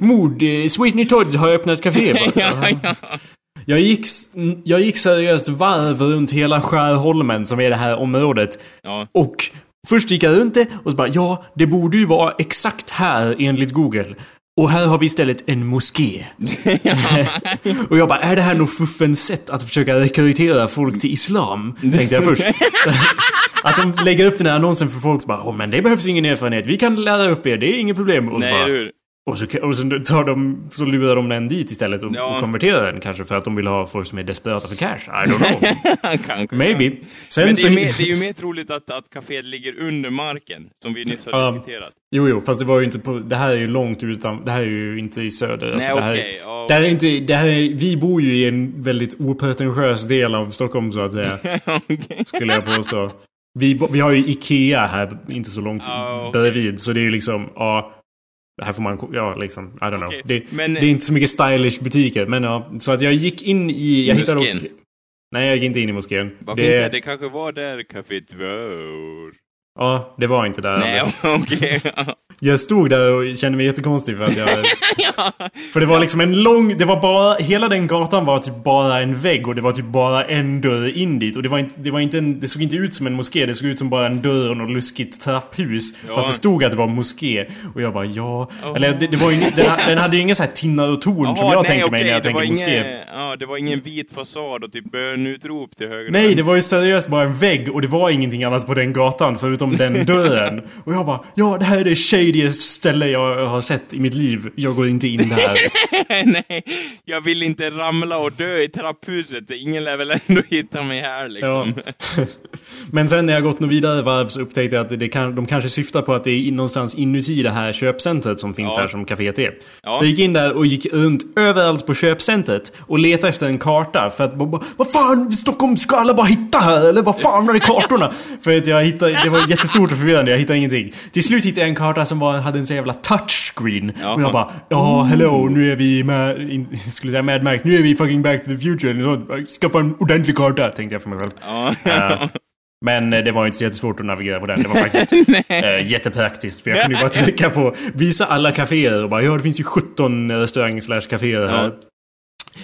Mord, eh, Sweetney Todd har öppnat café. bara. ja, ja. Jag gick, jag gick seriöst varv runt hela Skärholmen som är det här området. Ja. Och först gick jag runt det och så bara ja, det borde ju vara exakt här enligt Google. Och här har vi istället en moské. och jag bara, är det här något fuffens sätt att försöka rekrytera folk till Islam? Tänkte jag först. att de lägger upp den här annonsen för folk och bara, oh, men det behövs ingen erfarenhet. Vi kan lära upp er, det är inget problem. Och så Nej, bara? Och så, och så, tar de, så lurar de den dit istället och, Ja. och konverterar den kanske för att de vill ha folk som är desperata för cash. I don't know. Kanske. Maybe. Sen Men det är, mer, det är ju mer troligt att, att kaféet ligger under marken, som vi nyss har Ja. diskuterat. Jo, jo, fast det var ju inte på... Det här är ju långt utan... Det här är ju inte i söder. Alltså, Nej, det här, okej, ja, det här är inte... Det här är, vi bor ju i en väldigt opretentiös del av Stockholm, så att säga. Okej. Skulle jag påstå. Vi, vi har ju Ikea här, inte så långt Ja, okej. bredvid. Så det är ju liksom... Ja, här får man... Ja, liksom... I don't know. Det, men- det är inte så mycket stylish butiker. Men ja, så att jag gick in i... Jag hittade dock... Nej, jag gick inte in i moskén. Varför inte? Det kanske var där kaféet var. Ja, det var inte där. Nej, okej. Jag stod där och kände mig jättekonstig för att jag... För det var liksom en lång... Det var bara... Hela den gatan var typ bara en vägg och det var typ bara en dörr in dit. Och det var inte... Det, var inte en, det såg inte ut som en moské. Det såg ut som bara en dörr och något luskigt trapphus. Ja. Fast det stod att det var moské. Och jag bara ja... Eller det, det var ju, den, den hade ju ingen så här tinnar och torn som Jaha, jag nej, tänker mig när jag det var tänker moské. ingen, ja, det var ingen vit fasad och typ bönutrop till höger Nej, det var ju seriöst bara en vägg och det var ingenting annat på den gatan förutom den dörren. Och jag bara, ja det här är det shadiest ställe jag har sett i mitt liv. Jag går inte in där. Nej, jag vill inte ramla och dö i trapphuset. Ingen lär väl ändå hitta mig här Ja. liksom. Men sen när jag gått något vidare varv så upptäckte jag att det kan, de kanske syftar på att det är någonstans inuti det här köpcentret som finns Ja. här som kaféet är. Ja. Så jag gick in där och gick runt överallt på köpcentret och letade efter en karta för att bara, vad fan, Stockholm ska alla bara hitta här eller vad fan är kartorna? för att jag hittade, det var jättestort och förvirrande, jag hittade ingenting. Till slut hittade jag en karta som var, hade en så jävla touchscreen. Jaha. Och jag bara, ja hello, nu är vi med, in, skulle säga Mad Max, nu är vi fucking back to the future. Skaffa en ordentlig karta, tänkte jag för mig själv. Ja. Eh, Men eh, det var ju inte så jättesvårt att navigera på den. Det var faktiskt eh, jättepraktiskt. För jag kunde ju bara trycka på visa alla kaféer och bara ja, det finns ju 17 restaurang slash kaféer här. Ja.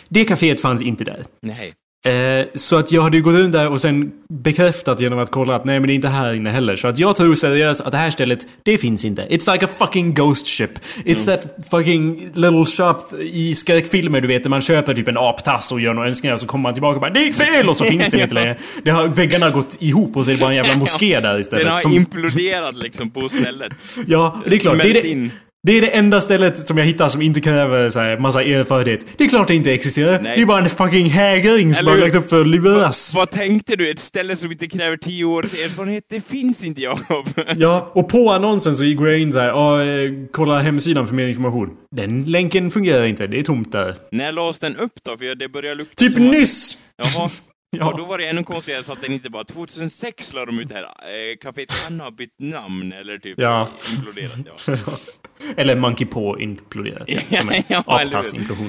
Det kaféet fanns inte där. Nej. Eh, så att jag hade ju gått runt där och sen bekräftat genom att kolla att nej men det är inte här inne heller. Så att jag tror seriöst att det här stället, det finns inte. It's like a fucking ghost ship. It's that fucking little shop i skräckfilmer du vet, där man köper typ en aptass och gör några önskningar och så kommer man tillbaka och bara det gick fel och så finns det inte längre. Det har, väggarna har gått ihop och så är det bara en jävla moské där istället. Den har som- imploderat liksom på stället. Ja, det är klart. Det är det, in. Det är det enda stället som jag hittar som inte kräver så här, massa erfarenhet. Det är klart det inte existerar. Nej. Det är bara en fucking hägring som hur? lagt upp för att luras. Vad tänkte du? Ett ställe som inte kräver tio års erfarenhet? Det finns inte, Jakob. Ja, och på annonsen så går jag in så här, ja, eh, kolla hemsidan för mer information. Den länken fungerar inte, det är tomt där. När lades den upp då? För det börjar lukta Typ som att- nyss! Jaha. Ja. Och då var det ännu konstigare så att den inte bara 2006 la de ut det här. Eh, Caféet kan ha bytt namn eller typ Ja. imploderat. Ja. Eller Monkey Paw imploderat. Ja, Ja,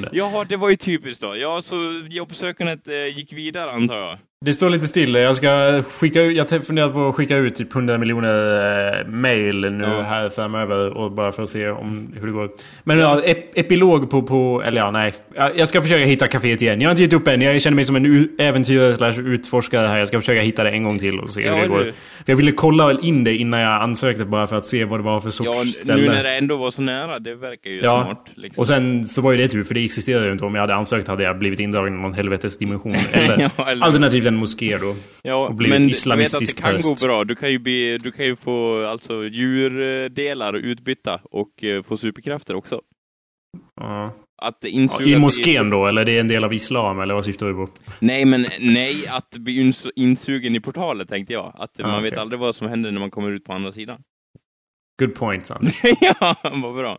där. Jaha, det var ju typiskt då. Ja, så jobbsökandet eh, gick vidare antar jag. Det står lite still. Jag ska skicka ut, jag har funderat på att skicka ut typ 100 miljoner eh, mail nu Ja. här framöver och bara för att se om hur det går. Men ja, ep epilog på, på, eller ja, nej. Jag ska försöka hitta kaféet igen. Jag har inte gett upp än. Jag känner mig som en äventyrare slash utforskare här. Jag ska försöka hitta det en gång till och se Ja, hur det går. För jag ville kolla in det innan jag ansökte bara för att se vad det var för sorts Ja, ställe. nu när det ändå var så nära, det verkar ju Ja. smart. Liksom. Och sen så var ju det tur, för det existerar ju inte. Om jag hade ansökt hade jag blivit indragen i någon helvetes dimension. Eller, Ja, eller- alternativt en moské då. Ja, och blivit men islamistisk jag vet att det kan präst. gå bra. Du kan ju, bli, du kan ju få alltså djurdelar utbytta och eh, få superkrafter också. Ja. Att Ja, insugas I moskén då, eller det är en del av islam, eller vad syftar du på? Nej, men nej, att bli ins- insugen i portalet tänkte jag. Att Ah, man vet okej. aldrig vad som händer när man kommer ut på andra sidan. Good point, son. ja, vad bra.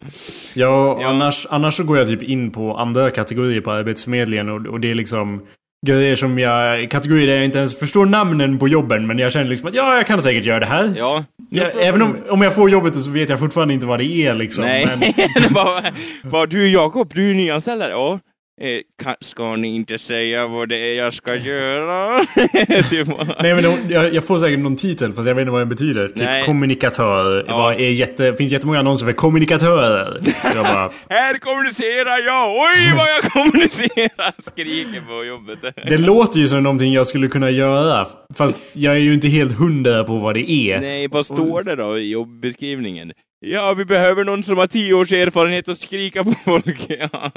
Ja, Ja. Annars, annars så går jag typ in på andra kategorier på Arbetsförmedlingen och, och det är liksom grejer som jag... Kategorier där jag inte ens förstår namnen på jobben, men jag känner liksom att ja, jag kan säkert göra det här. Ja. Ja, även om, om jag får jobbet så vet jag fortfarande inte vad det är liksom. Nej, Men, bara, bara du Jakob, du är nyanställd här. Ja. Eh, ska ni inte säga vad det är jag ska göra? typ. nej men jag, jag får säkert någon titel fast jag vet inte vad den betyder. Typ Nej. kommunikatör. Ja. Är jätte, det finns jättemånga annonser för kommunikatörer. jag bara, Här kommunicerar jag! Oj, vad jag kommunicerar! Skriker på jobbet. det låter ju som någonting jag skulle kunna göra. Fast jag är ju inte helt hundra på vad det är. Nej, vad står det då i jobbeskrivningen? Ja, vi behöver någon som har tio års erfarenhet att skrika på folk. Ja.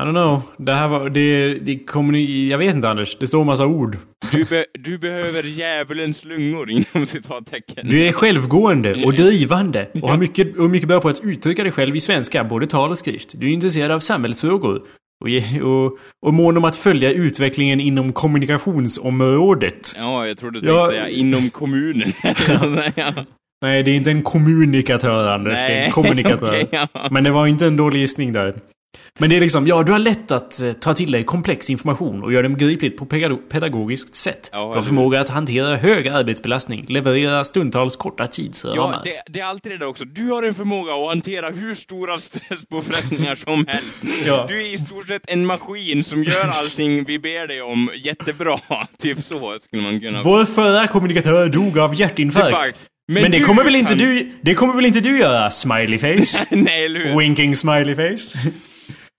I don't know. Det här var... Det, det kommer ni... Jag vet inte Anders. Det står massa ord. Du, be, du behöver djävulens lungor inom citattecken. Du är självgående och drivande och har mycket, och mycket bra på att uttrycka dig själv i svenska, både tal och skrift. Du är intresserad av samhällsfrågor och, och, och mån om att följa utvecklingen inom kommunikationsområdet. Ja, jag trodde du Ja. tänkte säga inom kommunen. ja. Nej, det är inte en kommunikatör, Anders. Det är en Nej, kommunikatör. okej, ja. Men det var inte en dålig gissning där. Men det är liksom, ja, du har lätt att eh, ta till dig komplex information och göra den begripligt på pedago- pedagogiskt sätt. Ja, du har förmåga att hantera hög arbetsbelastning, leverera stundtals korta tidsramar. Ja, det, det är alltid det där också. Du har en förmåga att hantera hur stora stresspåfrestningar som helst. Ja. Du är i stort sett en maskin som gör allting vi ber dig om jättebra. Typ så skulle man kunna... Vår förra kommunikatör dog av hjärtinfarkt. Infarkt. Men, Men det kommer väl inte kan- du... Det kommer väl inte du göra? Smiley face? Nej, eller hur? Winking smiley face?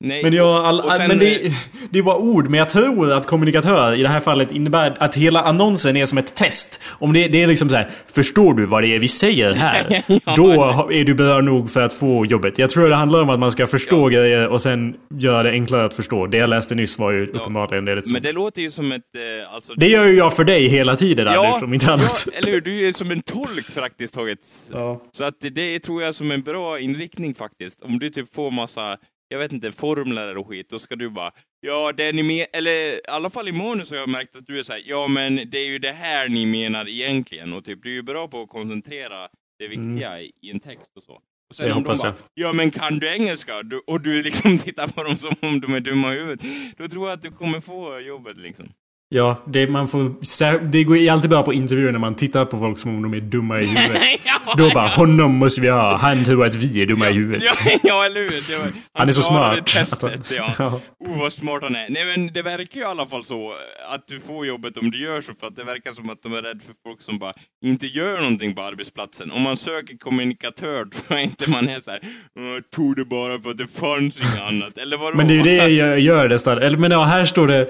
Nej. Men, jag, all, sen- men det, det är bara ord, men jag tror att kommunikatör i det här fallet innebär att hela annonsen är som ett test. Om det, det är liksom så här, förstår du vad det är vi säger här? Ja. Då är du bra nog för att få jobbet. Jag tror det handlar om att man ska förstå grejer och sen göra det enklare att förstå. Det jag läste nyss var ju uppenbarligen det stod. Men det låter ju som ett... Eh, alltså, Det gör ju jag för dig hela tiden, Anders, om inte annat. Ja, eller hur? Du är som en tolk praktiskt taget. Ja. Så att det tror jag som en bra inriktning faktiskt. Om du typ får massa, jag vet inte, formler och skit, då ska du bara Ja, det ni men eller i alla fall i manus har jag märkt att du är såhär, ja men det är ju det här ni menar egentligen och typ du är ju bra på att koncentrera det viktiga i, i en text och så. Och sen Det om de bara, jag. ja men kan du engelska? Du, och du liksom tittar på dem som om de är dumma i huvudet. Då tror jag att du kommer få jobbet liksom. Ja, det, man får, det går alltid bra på intervjuer när man tittar på folk som om de är dumma i huvudet. ja, Då bara, honom måste vi ha. Han tror att vi är dumma i huvudet. Ja, ja, eller hur? Det var, Han är så smart. testet, ja. Ja. Oh, vad smart han är. Nej, men det verkar ju i alla fall så att du får jobbet om du gör så, för att det verkar som att de är rädda för folk som bara inte gör någonting på arbetsplatsen. Om man söker kommunikatör tror jag inte man är så här, "Åh, jag tog det bara för att det fanns inget annat. Eller vadå? Men det är ju det jag gör nästan. Eller men ja, här står det,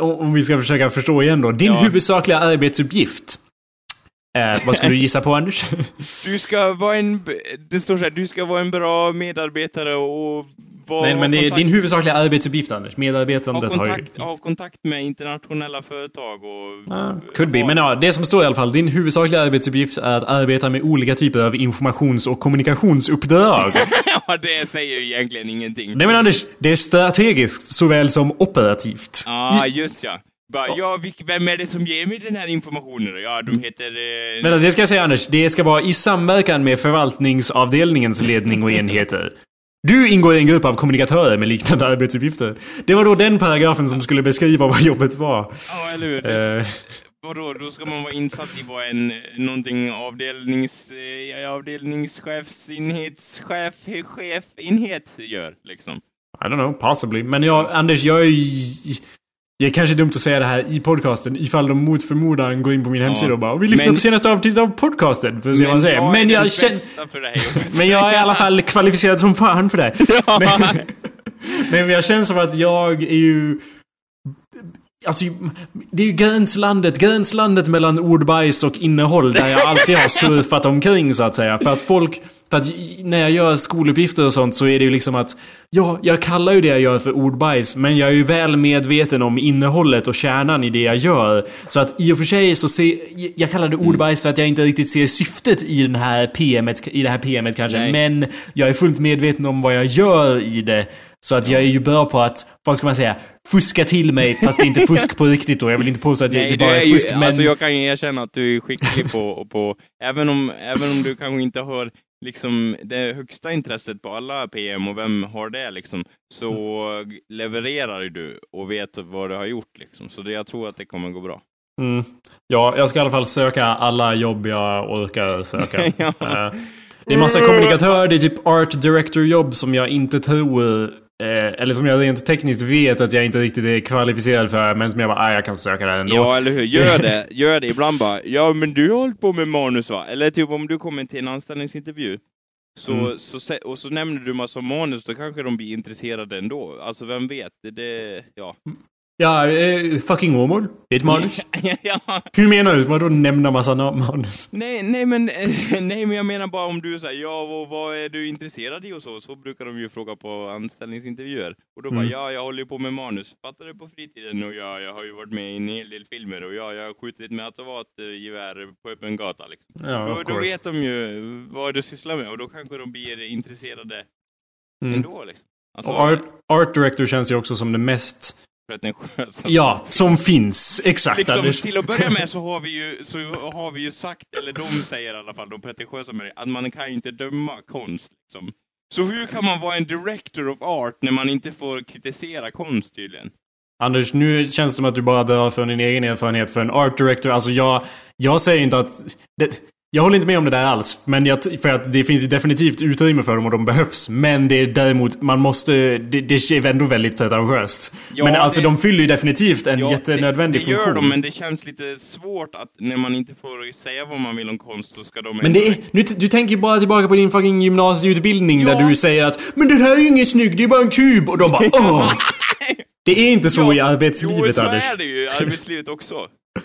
om vi ska försöka förstå igen då. Din Ja. huvudsakliga arbetsuppgift. Eh, vad skulle du gissa på Anders? Du ska vara en, det står så här, du ska vara en bra medarbetare och vara, Nej, men det är kontakt- din huvudsakliga arbetsuppgift Anders. ha Medarbetandet har ju... kontakt, ha kontakt med internationella företag och... Ja, could be. Men ja, det som står i alla fall. Din huvudsakliga arbetsuppgift är att arbeta med olika typer av informations och kommunikationsuppdrag. ja, det säger ju egentligen ingenting. Nej men Anders, det är strategiskt såväl som operativt. Ja, just ja. Bara, ja, vem är det som ger mig den här informationen då? Ja, de heter... Eh, Men det ska jag säga Anders, det ska vara i samverkan med förvaltningsavdelningens ledning och enheter. Du ingår i en grupp av kommunikatörer med liknande arbetsuppgifter. Det var då den paragrafen som skulle beskriva vad jobbet var. ja, eller hur? Det, Eh, vadå, då ska man vara insatt i vad en, någonting avdelnings... Eh, avdelningschefsenhetschef, chefinhet gör, liksom. I don't know, possibly. Men jag, Anders, jag är ju- Det är kanske dumt att säga det här i podcasten ifall de mot förmodan går in på min hemsida och bara Vi lyssnar Men- på senaste avsnittet av podcasten. För att se vad han säger. Men jag känner... Men jag är i alla fall kvalificerad som fan för det. Ja. Men, men jag känner som att jag är ju... Alltså, det är ju gränslandet, gränslandet mellan ordbajs och innehåll där jag alltid har surfat omkring så att säga. För att folk, för att när jag gör skoluppgifter och sånt så är det ju liksom att, ja, jag kallar ju det jag gör för ordbajs, men jag är ju väl medveten om innehållet och kärnan i det jag gör. Så att i och för sig så ser, jag kallar det ordbajs för att jag inte riktigt ser syftet i den här PMet, i det här PMet kanske, Nej. men jag är fullt medveten om vad jag gör i det. Så att jag är ju bra på att, vad ska man säga, fuska till mig fast det är inte fusk på riktigt då. Jag vill inte påstå att jag, Nej, det bara är är ju, fusk, men... alltså jag kan ju erkänna att du är skicklig på, på även, om, även om du kanske inte har liksom det högsta intresset på alla PM och vem har det liksom, så levererar ju du och vet vad du har gjort liksom. Så det, jag tror att det kommer gå bra. Mm. Ja, jag ska i alla fall söka alla jobb jag orkar söka. Ja. Eh, det är massa kommunikatör, det är typ art director jobb som jag inte tror eller som jag rent tekniskt vet att jag inte riktigt är kvalificerad för, men som jag bara, ah, jag kan söka där ändå. Ja, eller hur? Gör det. Gör det. Ibland bara, ja men du har hållit på med manus va? Eller typ om du kommer till en anställningsintervju, så, Mm. så, och så nämner du massa manus, då kanske de blir intresserade ändå. Alltså vem vet? Det, det ja. Ja, eh, fucking Åmål. Det är ett manus. ja. Hur menar du? Vadå nämna massa manus? Nej, nej men, nej men jag menar bara om du säger ja, vad, vad är du intresserad i och så, så brukar de ju fråga på anställningsintervjuer. Och då bara, Mm. ja, jag håller ju på med manus, fattar du på fritiden och ja, jag har ju varit med i en hel del filmer och ja, jag har skjutit med automatgevär på öppen gata liksom. Ja, Då, då vet de ju vad du sysslar med och då kanske de blir intresserade Mm. ändå liksom. Alltså, Och art, art director känns ju också som det mest... pretentiösa. Ja, som finns. Exakt, Liksom, Anders. till att börja med så har vi ju, så har vi ju sagt, eller de säger i alla fall, de pretentiösa med det, att man kan ju inte döma konst. Liksom. Så hur kan man vara en director of art när man inte får kritisera konst tydligen? Anders, nu känns det som att du bara drar från din egen erfarenhet för en art director. Alltså jag, jag säger inte att... Det, jag håller inte med om det där alls. Men jag, för att det finns ju definitivt utrymme för dem och de behövs. Men det är däremot, man måste... Det, det är ändå väldigt pretentiöst. Ja, men alltså det- de fyller ju definitivt en jättenödvändig det, det funktion. gör de, men det känns lite svårt att när man inte får säga vad man vill om konst så ska de Men det är, nu, du tänker ju bara tillbaka på din fucking gymnasieutbildning Ja. där du säger att Men den här är ju ingen snygg, det är bara en kub. Och de bara åh! Det är inte så i arbetslivet, Jo, så Anders. är det ju i arbetslivet också.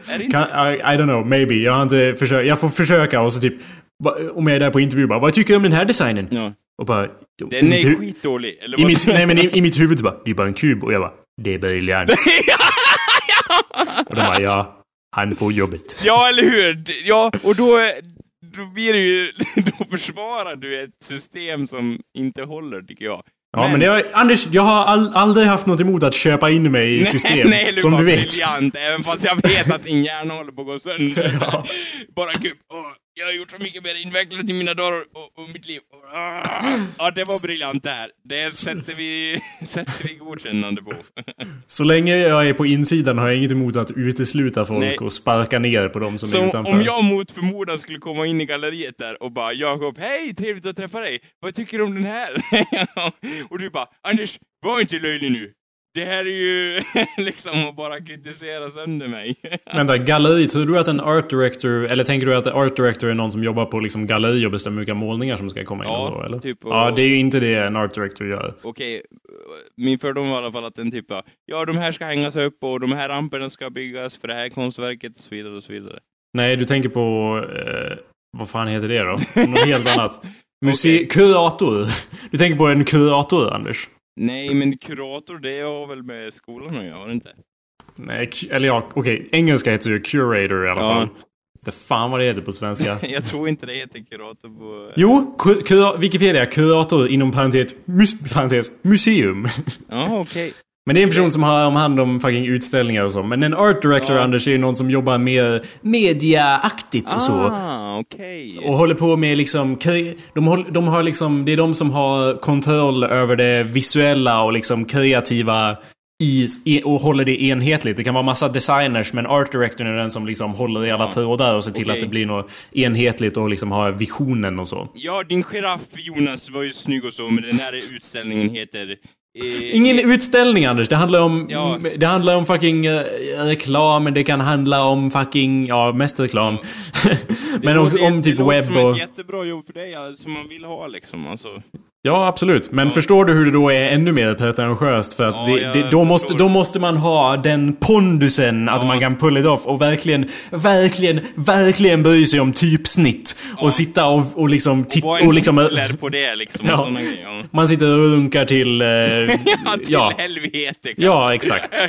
Är det inte? Kan, I, I don't know, maybe. Jag har inte försökt. Jag får försöka och så typ... Om jag är där på intervju bara, vad tycker du om den här designen? Ja. Och bara... i Den är skitdålig, eller I vad? mitt, nej men i, i mitt huvud så bara, det är bara en kub. Och jag bara, det är briljant. och de bara, ja. Han får jobbet. Ja, eller hur? Ja, och då, då blir det ju... Då försvarar du ett system som inte håller, tycker jag. Ja men, jag, Anders, jag har all, aldrig haft något emot att köpa in mig i system. nej, som var du vet. briljant, även fast jag vet att din hjärna håller på att gå sönder. Ja. Bara gud, åh, jag har gjort så mycket mer invecklat i mina dagar och, och mitt liv. Ja, det var briljant det här. Det sätter vi, sätter vi godkännande på. Så länge jag är på insidan har jag inget emot att utesluta folk Nej. och sparka ner på dem som är Så utanför. om jag mot förmodan skulle komma in i galleriet där och bara Jakob, hej, trevligt att träffa dig. Vad tycker du om den här? och du bara, Anders, var inte löjlig nu. Det här är ju liksom att bara kritisera sönder mig. Vänta, galleri. Tror du att en art director, eller tänker du att art director är någon som jobbar på liksom galleri och bestämmer vilka målningar som ska komma in Ja, och då, eller? typ och- Ja, det är ju inte det en art director gör. Okej, min fördom var i alla fall att den typ bara, ja de här ska hängas upp och de här ramperna ska byggas för det här konstverket och så vidare och så vidare. Nej, du tänker på... Eh, vad fan heter det då? Något helt annat. Muse- Okej. Kurator. Du tänker på en kurator, Anders? Nej, men kurator det har väl med skolan att göra, har det inte? Nej, eller ja, okej. Engelska heter ju curator i alla Ja. fall. Det fan vad det heter på svenska. Jag tror inte det heter kurator på... Jo, ku- kura- Wikipedia, kurator inom parentes, mus- parentes museum. Ja, okej. Men det är en person som har om hand om fucking utställningar och så. Men en art director, Ja. Anders, är ju någon som jobbar mer mediaaktigt och så. Ah, okej. Och håller på med liksom... De, de har liksom... Det är de som har kontroll över det visuella och liksom kreativa i, och håller det enhetligt. Det kan vara massa designers men art directorn är den som liksom håller i alla Ja. trådar och ser till Okej. att det blir något enhetligt och liksom har visionen och så. Ja, din giraff Jonas var ju snygg och så, men den här utställningen heter... Eh, Ingen utställning Anders, det handlar om... Ja. Det handlar om fucking eh, reklam, det kan handla om fucking... Ja, mest reklam. men också om typ Det låter webb som och... ett jättebra jobb för dig, som man vill ha liksom. Alltså. Ja, absolut. Men förstår du hur det då är ännu mer pretentiöst? För att Ja, det, det, då, måste, då måste man ha den pondusen att Ja. man kan pull it off och verkligen, verkligen, verkligen bry sig om typsnitt. Och sitta och, och liksom... Och en och liksom på det liksom, Ja. Ja. man sitter och runkar till... Eh, Ja, till ja. helvete. kan- ja, exakt.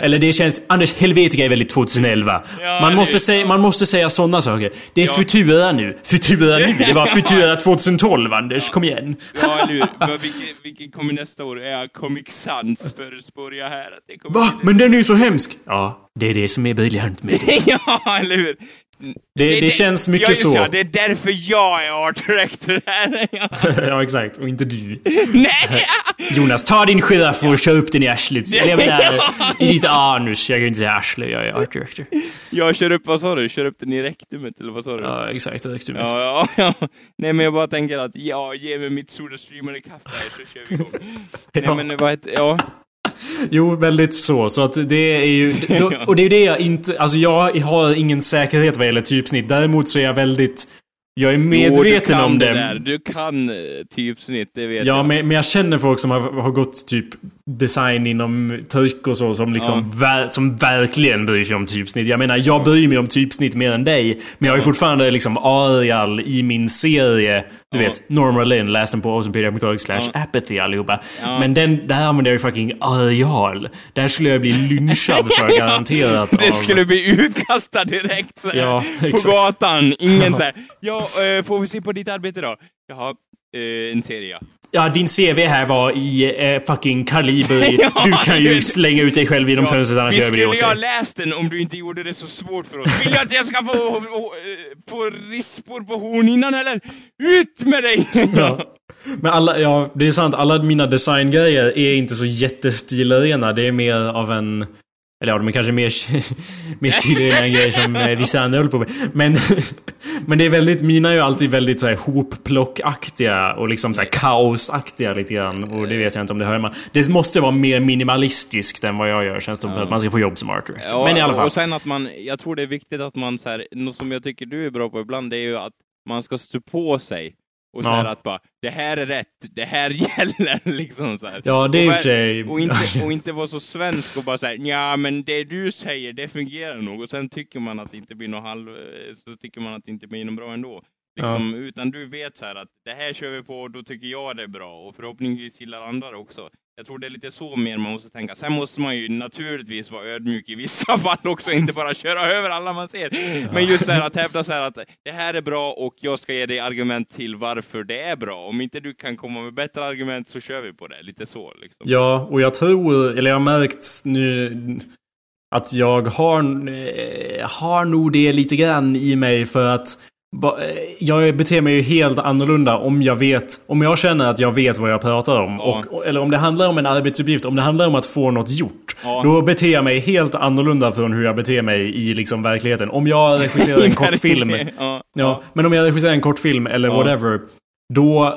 ja. Eller det känns... Anders, Helvetica är väldigt 2011. Ja, man, måste säga, man måste säga sådana saker. Det är Ja. Futura nu. Futura nu. Det var Futura 2012, Anders. Kom igen. Ja, eller hur? Vilken kommer nästa år? Är Comic Sans förutspår jag här att det kommer Va? Men den är ju så hemsk. Ja, det är det som är briljant med det. ja, eller hur? Det, det, känns mycket ja, så. Ja, det är därför jag är art director här. Ja. exakt. Och inte du. Nej! Jonas, ta din giraff och kör upp den i arslet. Jag menar, i ditt anus. Jag kan ju inte säga arsle, jag är art director. Jag kör upp, vad sa du? Kör upp den i rektumet, eller vad sa du? Ja, exakt. Det med. Ja, ja, ja. Nej men jag bara tänker att, ja, ge mig mitt Sodastreamade kaffe här så kör vi igång. Nej men vad heter, ja. Jo, väldigt så. Så att det är ju... Och det är ju det jag inte... Alltså jag har ingen säkerhet vad gäller typsnitt. Däremot så är jag väldigt... Jag är medveten jo, om det. det. Där. Du kan eh, typsnitt, det vet Ja, jag. men, men jag känner folk som har, har gått typ design inom tryck och så som liksom ver- som verkligen bryr sig om typsnitt. Jag menar, jag bryr mig om typsnitt mer än dig. Men jag har ju fortfarande liksom Arial i min serie. Du Ja. vet, Norma Lynn, läs den på awesomepedia.org slash Ja. apathy allihopa. Ja. Men den, där använder jag ju fucking Arial. Där skulle jag bli lynchad för garanterat Det av- skulle bli utkastad direkt här, Ja, på gatan. Ingen såhär, ja, eh, får vi se på ditt arbete då? Jaha, eh, en serie ja. Din CV här var i eh, fucking kaliber. Ja, du kan ju slänga ut dig själv genom ja fönstret annars gör vi det skulle åt ju ha dig. läst den om du inte gjorde det så svårt för oss. Vill du att jag ska få, få, få rispor på hornhinnan eller? Ut med dig! Ja. Men alla, ja, det är sant. Alla mina designgrejer är inte så jättestilrena. Det är mer av en... Eller ja, de är kanske mer, mer stilrena än grejer som eh, vissa andra håller på med. Men, men det är väldigt, mina är ju alltid väldigt så här hopplockaktiga och liksom så här kaosaktiga lite grann. Och det vet jag inte om det hör hemma. Det måste vara mer minimalistiskt än vad jag gör känns det som för att man ska få jobb som art director. Ja, Men i alla fall. Och sen att man, jag tror det är viktigt att man så här, något som jag tycker du är bra på ibland, det är ju att man ska stå på sig. Och så Ja. här att bara, det här är rätt, det här gäller liksom så här. Ja, det är i och, för sig- och, inte, och inte vara så svensk och bara säga ja men det du säger, det fungerar nog. Och sen tycker man att det inte blir något halv... Så tycker man att det inte blir något bra ändå. Liksom, Utan du vet så här att det här kör vi på och då tycker jag det är bra. Och förhoppningsvis gillar andra det också. Jag tror det är lite så mer man måste tänka. Sen måste man ju naturligtvis vara ödmjuk i vissa fall också, inte bara köra över alla man ser. Men just så här att hävda så här att det här är bra och jag ska ge dig argument till varför det är bra. Om inte du kan komma med bättre argument så kör vi på det. Lite så liksom. Ja, och jag tror, eller jag har märkt nu att jag har, eh, har nog det lite grann i mig för att jag beter mig ju helt annorlunda om jag vet, om jag känner att jag vet vad jag pratar om. Ja. Och, eller om det handlar om en arbetsuppgift, om det handlar om att få något gjort. Ja. Då beter jag mig helt annorlunda från hur jag beter mig i liksom verkligheten. Om jag regisserar en kort film. Ja, Ja, men om jag regisserar en kortfilm eller whatever. Då eh,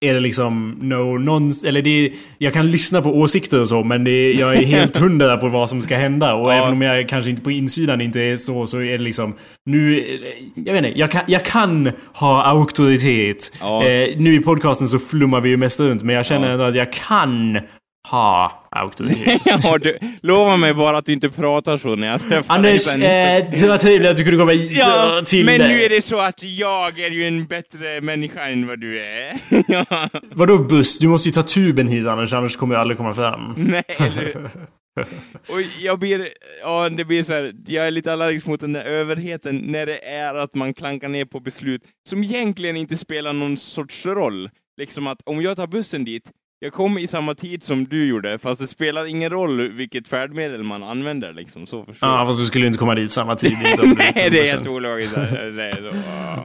är det liksom no nons... Eller det är, Jag kan lyssna på åsikter och så men det är, jag är helt hundra på vad som ska hända. Och Ja. även om jag kanske inte på insidan inte är så, så är det liksom... Nu... Jag vet inte, jag kan, jag kan ha auktoritet. Ja. Eh, nu i podcasten så flummar vi ju mest runt men jag känner Ja. ändå att jag kan ha auktoritet. ja, du, lova mig bara att du inte pratar så när jag träffar dig Anders, eh, det var trevligt att du kunde komma hit Ja, till... men eh, nu är det så att jag är ju en bättre människa än vad du är. ja, Vadå buss? Du måste ju ta tuben hit annars, annars kommer jag aldrig komma fram. nej, Och jag blir, ja det blir så här, jag är lite allergisk mot den där överheten när det är att man klankar ner på beslut som egentligen inte spelar någon sorts roll. Liksom att om jag tar bussen dit, jag kommer i samma tid som du gjorde, fast det spelar ingen roll vilket färdmedel man använder liksom. Så förstår Ja, fast du skulle inte komma dit samma tid. Nej, det är helt ologiskt.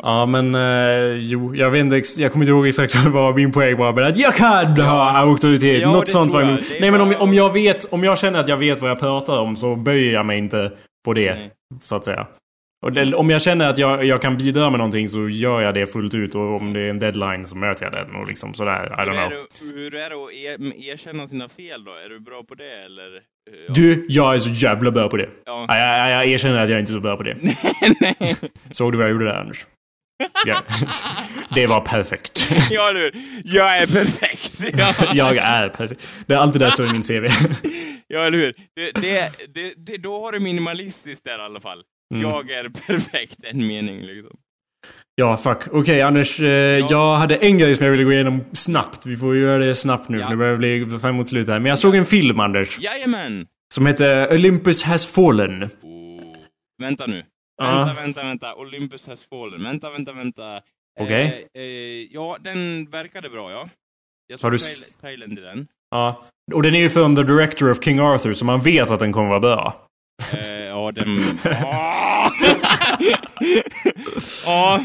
Ja. Men eh, jo, jag vet inte, jag kommer inte ihåg exakt vad min poäng var, men att jag kan ha auktoritet. Ja, Något sånt var jag. Nej, men om, om jag vet, om jag känner att jag vet vad jag pratar om så böjer jag mig inte på det, Nej. så att säga. Det, om jag känner att jag, jag kan bidra med någonting så gör jag det fullt ut och om det är en deadline så möter jag den och liksom sådär. I don't är, know. hur är det att er, erkänna sina fel då? Är du bra på det eller? Ja. Du, jag är så jävla bra på det. Ja. Ja, jag, jag, jag erkänner att jag inte är så bra på det. Nej. Såg du vad jag gjorde där Anders? Ja. Det var perfekt. Ja du, jag är perfekt. Ja, Jag är perfekt. Det är allt det där står i min CV. ja eller hur? Det, det, det, då har du minimalistiskt där i alla fall. Mm. Jag är perfekt, en mening liksom. Ja, fuck. Okej, Anders. Eh, Jag hade en grej som jag ville gå igenom snabbt. Vi får göra det snabbt nu, Ja. för det börjar bli fram mot slutet här. Men jag såg en film, Anders, Jajamän! som heter Olympus has fallen. Oh. Vänta nu. Ja. Vänta, vänta, vänta. Olympus has fallen. Vänta, vänta, vänta. Okej. Eh, eh, ja, den verkade bra, ja. Jag Har såg du s- trailern till den. Ja. Och den är ju från The Director of King Arthur, så man vet att den kommer vara bra. Eh, ja, den... Ah! Ja.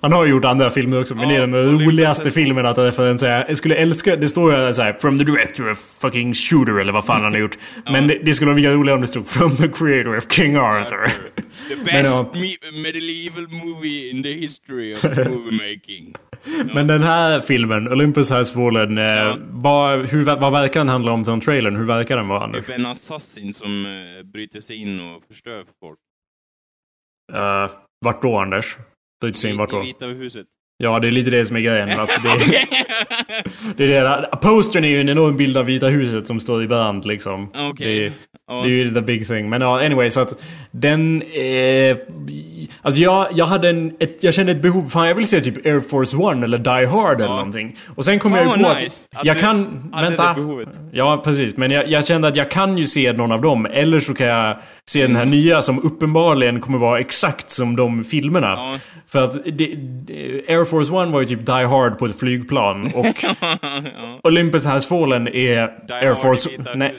Han har ju gjort andra filmer också, men Ja, det är den roligaste filmen att referensera. Jag skulle älska, det står ju såhär “From the director of fucking shooter” eller vad fan han har gjort. Men det, det skulle vara lika roligt om det stod “From the creator of King Arthur”. The Men, best ja. me- medieval movie in the history of movie making. Men den här filmen, Olympus has fallen, eh, vad, hur, vad verkar den handla om från trailern? Hur verkar den vara Anders? Typ en assassin som uh, bryter sig in och förstör för folk. Uh, vart då Anders? Bryter sig in vart I, I då? Vita huset. Ja, det är lite det som är grejen. Att det, det är det där. Postern är ju en enorm bild av Vita huset som står i brand liksom. Det, Ja. det är ju the big thing. Men ja, anyway, så att den... Eh, alltså jag, jag hade en... Ett, jag kände ett behov. Fan, jag vill se typ Air Force One eller Die Hard eller någonting. Och sen kom Fan, jag ju på nice att... att jag du kan... hade vänta. det behovet. Ja, precis. Men jag, jag kände att jag kan ju se någon av dem. Eller så kan jag se den här nya som uppenbarligen kommer vara exakt som de filmerna. Ja. För att det, Air Force One var ju typ Die Hard på ett flygplan. Och Olympus Has Fallen är Die Air Force... Nej.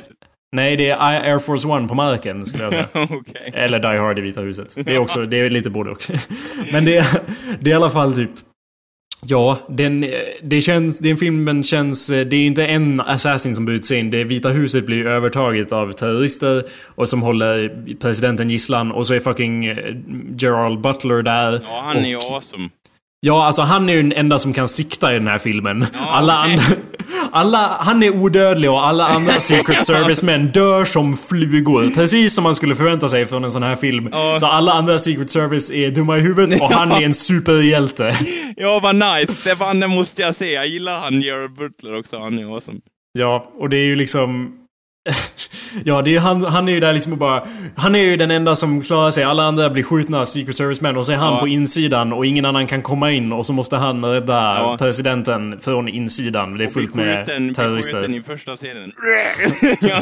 Nej, det är Air Force One på marken skulle jag säga. Okej. Eller Die Hard i Vita huset. Det är också, det är lite både och. Men det, är- det är i alla fall typ... Ja, den, det känns, den filmen känns... Det är inte en assassin som bryts in. Det är Vita huset blir övertaget av terrorister och som håller presidenten gisslan och så är fucking eh, Gerald Butler där. Ja, han är ju awesome. Ja, alltså han är ju den enda som kan sikta i den här filmen. alla okej. andra... Alla, han är odödlig och alla andra Secret Service-män dör som flugor. Precis som man skulle förvänta sig från en sån här film. Ja. Så alla andra Secret Service är dumma i huvudet och han är en superhjälte. Ja, vad nice. Det, fan, det måste jag säga. Jag gillar han Gerard Butler också. Han är awesome. Ja, och det är ju liksom... Ja, det är han, han är ju där liksom och bara... Han är ju den enda som klarar sig. Alla andra blir skjutna Secret Service-män och så är han Ja. på insidan och ingen annan kan komma in och så måste han rädda Ja. presidenten från insidan. Det är Och fullt med skjuten, terrorister. skjuten i första scenen. ja.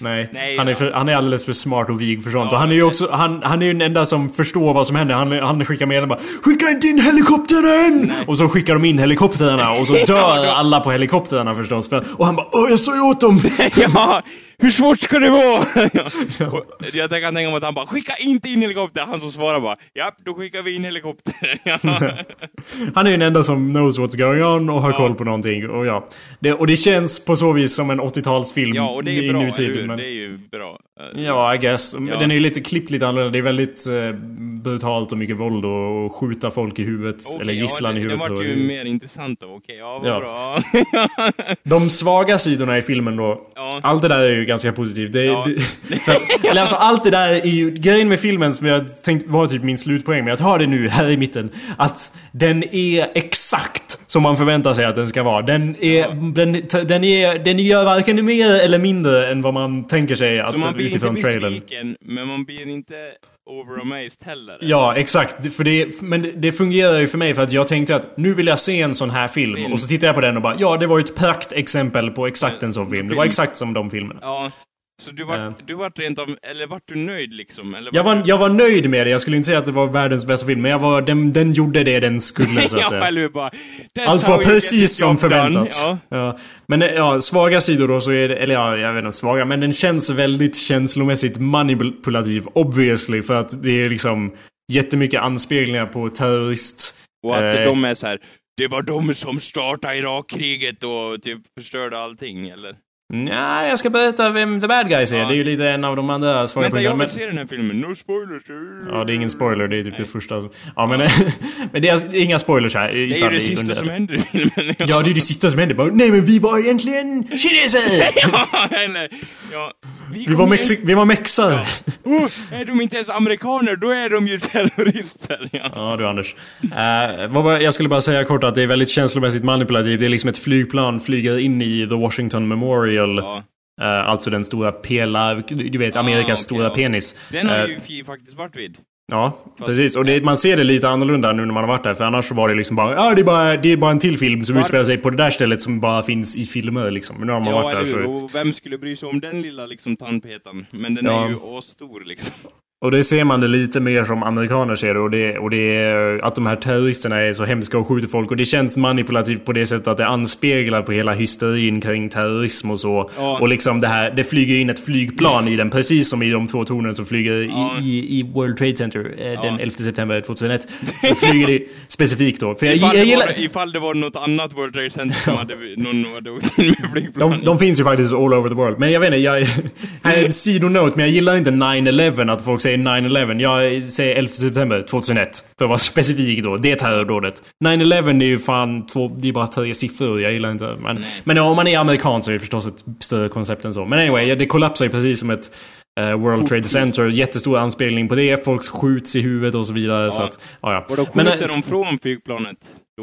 Nej, Nej, han, är för, han är alldeles för smart och vig för sånt. Och han är ju också, han, han är ju den enda som förstår vad som händer. Han, han skickar med bara Skicka inte in helikoptern! Och så skickar de in helikoptrarna och så dör alla på helikoptrarna förstås. För, och han bara Åh, jag sa ju åt dem! ja, God. Hur svårt ska det vara? Och jag kan tänka mig att han bara skicka inte in helikopter. Han som svarar bara ja, då skickar vi in helikopter. ja. Han är ju den enda som knows what's going on och har koll på någonting. Och ja. Det, och det känns på så vis som en 80-talsfilm ja, och det i är bra, nutiden. Men, Det är ju bra. Ja, I guess. Ja. Den är ju lite klippt lite annorlunda. Det är väldigt eh, brutalt och mycket våld och, skjuta folk i huvudet. okej, eller gisslan ja, i det, huvudet. Det vart så- ju mer intressant då. Okej, ja, vad Ja. bra. De svaga sidorna i filmen då. Ja. Allt det där är ju ganska positivt. Det, Ja. det, att- eller alltså allt det där är ju... Grejen med filmen som jag tänkte var typ min slutpoäng, men jag tar det nu här i mitten. Att den är exakt som man förväntar sig att den ska vara. Den är... Den, den, är, den gör varken mer eller mindre än vad man tänker sig att, Så man blir inte utifrån trailern. besviken, men man blir inte over-amazed heller. Ja, exakt. För det, men det- fungerar ju för mig för att jag tänkte att nu vill jag se en sån här film. Film. Och så tittar jag på den och bara ja, det var ju ett praktexempel på exakt en sån film. Det var exakt som de filmerna. Ja. Så du vart, Eh. du vart rent av, eller vart du nöjd liksom? Eller Jag var, jag var nöjd med det. Jag skulle inte säga att det var världens bästa film, men jag var, den, den gjorde det den skulle så att ja, säga. eller hur? Bara, "That's Allt var precis som job done." förväntat. Ja. Ja. Men eh, ja, svaga sidor då så är det, eller ja, jag vet inte svaga, men den känns väldigt känslomässigt manipulativ, obviously, för att det är liksom jättemycket anspelningar på terrorist... Och att eh, de är så här. Det var de som startade Irakkriget och typ förstörde allting, eller? Nej, jag ska berätta vem the bad guys är. Ja. Det är ju lite en av de andra svaga Vänta, jag vill se den här filmen. No spoilers! Ja, det är ingen spoiler. Det är typ det första. Ja, men, men det är inga spoilers här. Det är ju det sista undrar. som händer i filmen. Ja, det är det sista som hände. Bara, nej, men vi var egentligen kineser! ja, eller, ja. Vi kom var, mexi- vi var mexare. Oh, är de inte ens amerikaner, då är de ju terrorister. Ja. Ja du Anders. Eh, vad var, jag skulle bara säga kort att det är väldigt känslomässigt manipulativt. Det är liksom ett flygplan flyger in i The Washington Memorial. Ja. Eh, alltså den stora pelar... Du vet, Amerikas okej, stora ja. penis. Den har Eh, ju Fi faktiskt varit vid. Ja, precis. Och det, man ser det lite annorlunda nu när man har varit där. För annars så var det liksom bara... Ja, det är bara, det är bara en till film som Var- utspelar sig på det där stället som bara finns i filmer liksom. Men nu har man Ja, varit där så... Och vem skulle bry sig om den lilla liksom tandpetaren? Men den Ja. är ju asstor liksom. Och det ser man det lite mer som amerikaner ser det och det, och det är att de här terroristerna är så hemska och skjuter folk och det känns manipulativt på det sättet att det anspeglar på hela hysterin kring terrorism och så. Ja. Och liksom det här, det flyger in ett flygplan i den precis som i de två tornen som flyger Ja. i, i, World Trade Center eh, den 11 september 2001. Så flyger det specifikt då. För jag, Ifall, jag det gillar... var, ifall det var något annat World Trade Center som hade, någon hade åkt in med flygplan. De, de finns ju faktiskt all over the world. Men jag vet inte, jag... Här är en sidonote, men jag gillar inte 9-11, att folk säger 9-11. Jag säger 11 september 2001. För att vara specifik då. Det terrordådet. 9-11 är ju fan två... Det är bara tre siffror. Jag gillar inte... Men, men ja, om man är amerikan så är det förstås ett större koncept än så. Men anyway, ja, det kollapsar ju precis som ett... eh, World Trade Center, jättestor anspelning på det, folk skjuts i huvudet och så vidare. Så att, ja, ja. Och då Men, skjuter eh, de från flygplanet.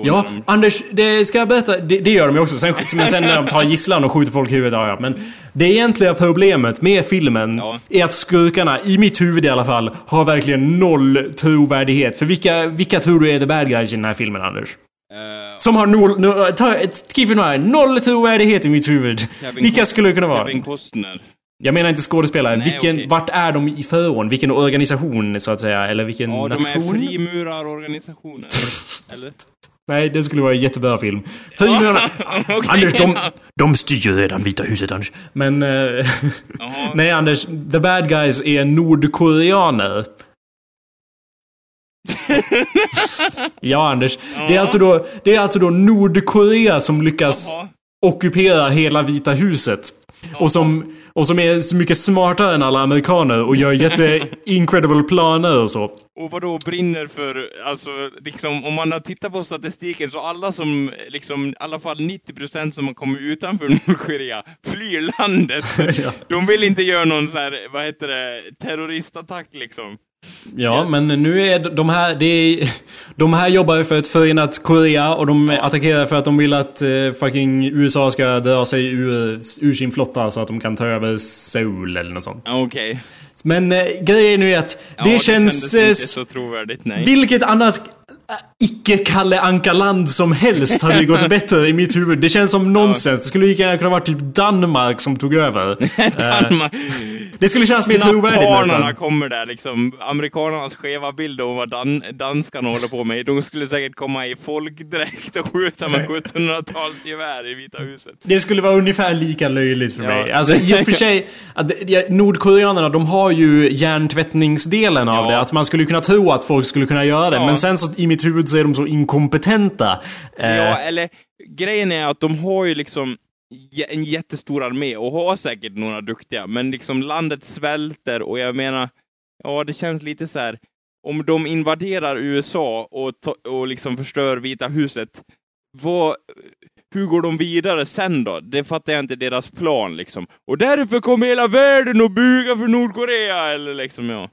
Ja, de- Anders, det ska jag berätta. Det, det gör de ju också. Sen, men sen när de tar gisslan och skjuter folk i huvudet, ja, ja. Men det egentliga problemet med filmen Ja. är att skurkarna, i mitt huvud i alla fall, har verkligen noll trovärdighet. För vilka, vilka tror du är the bad guys i den här filmen, Anders? Eh, Som har noll... No, ta ett skriv för här. Noll trovärdighet i mitt huvud. Kevin Vilka Costner- skulle det kunna vara? Kevin Costner. Jag menar inte skådespelare. Nej, Vilken, okej. Vart är de i från? Vilken organisation, så att säga? Eller vilken Ja, de är nation? frimurarorganisationer. Eller? Nej, det skulle vara en jättebra film. Frimurarna... Okej. Anders, de, de styr ju redan Vita huset, Anders. Men... Jaha. nej, Anders. The bad guys är nordkoreaner. ja, Anders. Det är, alltså då, det är alltså då Nordkorea som lyckas ockupera hela Vita huset. Och som, och som är så mycket smartare än alla amerikaner och gör jätte-incredible planer och så. Och vad då brinner för, alltså liksom om man har tittat på statistiken så alla som, liksom i alla fall 90% som har kommit utanför Nordkorea flyr landet. Ja. De vill inte göra någon så här, vad heter det, terroristattack liksom. Ja, men nu är de här... Är, de här jobbar för ett förenat Korea och de attackerar för att de vill att eh, fucking USA ska dra sig ur, ur sin flotta så att de kan ta över Seoul eller något sånt. Okej. Men eh, grejen är ju att Ja, det, det känns... eh, inte så trovärdigt, nej. Vilket annat äh, icke-Kalle Anka-land som helst hade ju gått bättre i mitt huvud. Det känns som nonsens. Det skulle lika gärna kunna vara typ Danmark som tog över. Eh, Danmark. det skulle kännas mer trovärdigt nästan. kommer där liksom. Amerikanernas skeva bild av vad dan danskarna håller på med. De skulle säkert komma i folkdräkt och skjuta med 1700-talsgevär i Vita huset. Det skulle vara ungefär lika löjligt för Ja. mig. Alltså i och för sig, att, det- ja, Nordkoreanerna de har ju hjärntvättningsdelen av Ja. det. Att man skulle kunna tro att folk skulle kunna göra det. Ja. Men sen så i mitt huvud så är de så inkompetenta. Eh, Ja, eller grejen är att de har ju liksom en jättestor armé och har säkert några duktiga, men liksom landet svälter och jag menar, ja det känns lite så här. om de invaderar USA och, och liksom förstör Vita huset, vad, hur går de vidare sen då? Det fattar jag inte deras plan liksom. Och därför kommer hela världen att buga för Nordkorea, eller liksom ja.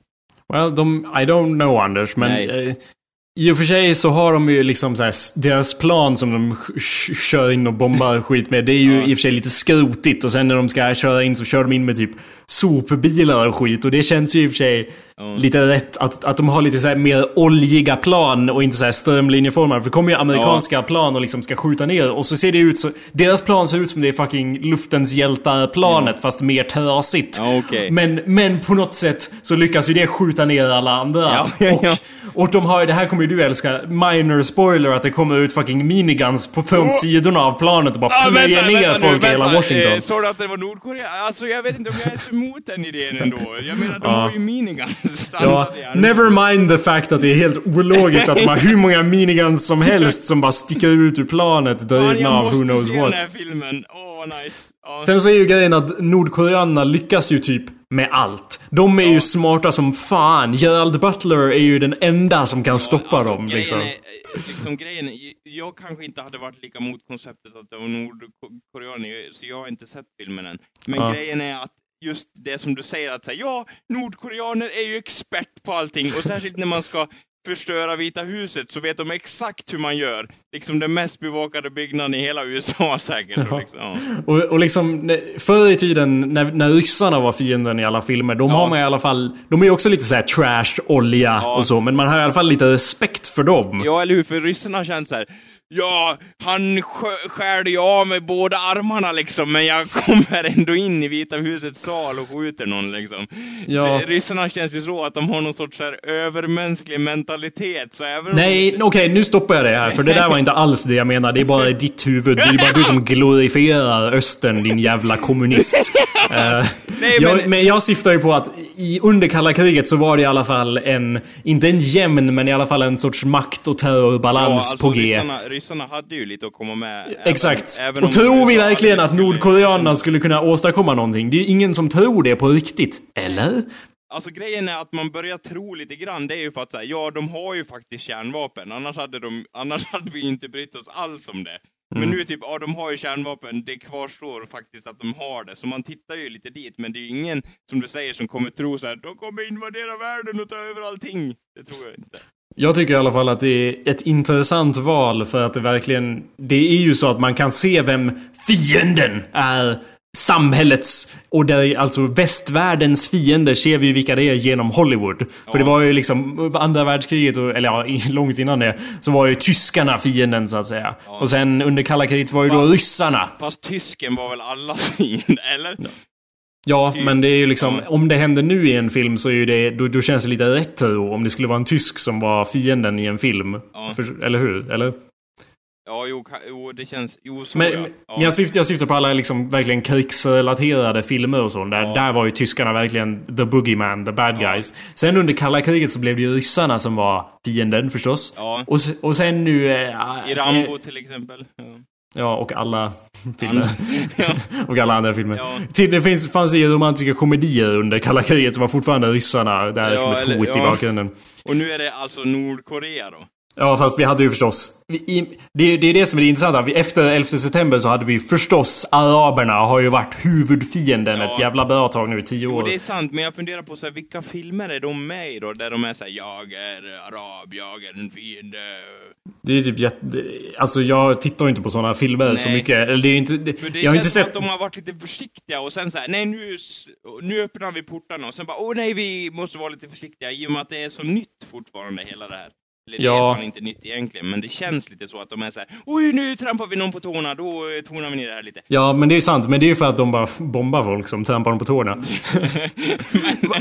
Well, de, I don't know Anders, men eh, i och för sig så har de ju liksom så här, deras plan som de kör in och bombar skit med. Det är ju Ja. i och för sig lite skrotigt och sen när de ska köra in så kör de in med typ sopbilar och skit och det känns ju i och för sig Ja. lite rätt att, att de har lite så här mer oljiga plan och inte så här strömlinjeformade. För det kommer ju amerikanska plan och liksom ska skjuta ner och så ser det ut så... Deras plan ser ut som det är fucking luftens hjältar-planet fast mer trasigt. Ja, okej. Men, men på något sätt så lyckas ju det skjuta ner alla andra. Ja, ja, ja. Och, och de har ju, det här kommer ju du älska, minor spoiler att det kommer ut fucking miniguns på, från Oh. sidorna av planet och bara Ah, plöjer ner vänta nu, folk i hela vänta. Washington. Eh, Sa du att det var Nordkorea? Alltså jag vet inte om jag är så emot den idén ändå. Jag menar, de Ja. har ju miniguns Ja, never mind the fact att det är helt ologiskt att de har hur många miniguns som helst som bara sticker ut ur planet drivna jag av who måste knows se what. den här filmen. Åh, vad nice. Ja. Sen så är ju grejen att Nordkoreanerna lyckas ju typ med allt. De är ju smarta som fan. Gerald Butler är ju den enda som kan stoppa Alltså, dem grejen liksom. Är, eh, liksom grejen är, jag kanske inte hade varit lika mot konceptet att det var nordkoreaner, så jag har inte sett filmen än. Men Ja. grejen är att just det som du säger att säga, ja, nordkoreaner är ju expert på allting och särskilt när man ska förstöra Vita huset så vet de exakt hur man gör. Liksom den mest bevakade byggnaden i hela USA säkert. Ja. Och liksom, ja. Och, och liksom, förr i tiden när, när ryssarna var fienden i alla filmer, de Ja. har man i alla fall... De är ju också lite så här trash, olja Ja. och så, men man har i alla fall lite respekt för dem. Ja, eller hur? För ryssarna känns så här. Ja, han skärde ju av med båda armarna liksom, men jag kommer ändå in i Vita husets sal och skjuter någon liksom. Ja. Det- Ryssarna känns ju så att de har någon sorts här övermänsklig mentalitet, så även Nej, om... okej, nu stoppar jag det här, för det där var inte alls det jag menade. Det är bara ditt huvud. Det är bara du som glorifierar östern, din jävla kommunist. Eh, Nej, jag, men- men jag syftar ju på att i, under kalla kriget så var det i alla fall en, inte en jämn, men i alla fall en sorts makt och terrorbalans alltså, på G. Ryssarna, ryssarna hade ju lite att komma med. Exakt. Även, även och tror vi verkligen att Nordkoreanerna skulle kunna åstadkomma någonting? Det är ju ingen som tror det på riktigt. Eller? Alltså grejen är att man börjar tro lite grann, det är ju för att säga, ja de har ju faktiskt kärnvapen, annars hade, de, annars hade vi inte brytt oss alls om det. Men Mm. nu typ, ja de har ju kärnvapen, det kvarstår faktiskt att de har det, så man tittar ju lite dit, men det är ju ingen, som du säger, som kommer tro så här, de kommer invadera världen och ta över allting. Det tror jag inte. Jag tycker i alla fall att det är ett intressant val för att det verkligen... Det är ju så att man kan se vem fienden är. Samhällets och där alltså västvärldens fiender ser vi ju vilka det är genom Hollywood. För det var ju liksom andra världskriget, och, eller ja, långt innan det, så var ju tyskarna fienden så att säga. Och sen under kalla kriget var ju då Fast- ryssarna. Fast tysken var väl allas fiende, eller? Ja, Sy- men det är ju liksom, Ja. om det händer nu i en film så är ju det, då, då känns det lite retro om det skulle vara en tysk som var fienden i en film. Ja. För, eller hur? Eller? Ja, jo, jo det känns... Jo, så Men, ja. men ja. jag, syftar, jag syftar på alla liksom verkligen krigsrelaterade filmer och så. Där, Ja. där var ju tyskarna verkligen the boogeyman, the bad Ja. guys. Sen under kalla kriget så blev det ju ryssarna som var fienden förstås. Ja. Och, och sen nu... Eh, I Rambo till exempel. Ja. Och alla filmer. ja. och alla andra filmer. Ja. Till, det finns, fanns ju romantiska komedier under kalla kriget som var fortfarande ryssarna där Ja, som ett eller- hot i ja. bakgrunden. Och nu är det alltså Nordkorea då. Ja, fast vi hade ju förstås... Vi, det, det är det som är det intressanta. Vi, efter 11 september så hade vi förstås araberna har ju varit huvudfienden Ja. ett jävla bra tag nu i tio Jo, år. det är sant, men jag funderar på så här, vilka filmer är de med i då? Där de är såhär, jag är arab, jag är en fiende. Det är typ jätte... Alltså jag tittar ju inte på såna filmer så Nej. mycket. Eller det är inte... Det, För det jag har inte sett... att de har varit lite försiktiga och sen såhär, nej nu, nu öppnar vi portarna och sen bara, åh nej vi måste vara lite försiktiga i och med att det är så nytt fortfarande hela det här. Eller det Ja. är fan inte nytt egentligen, men det känns lite så att de är såhär, oj nu trampar vi någon på tårna, då eh, tonar vi ner det här lite. Ja, men det är ju sant. Men det är ju för att de bara bombar folk som trampar dem på tårna.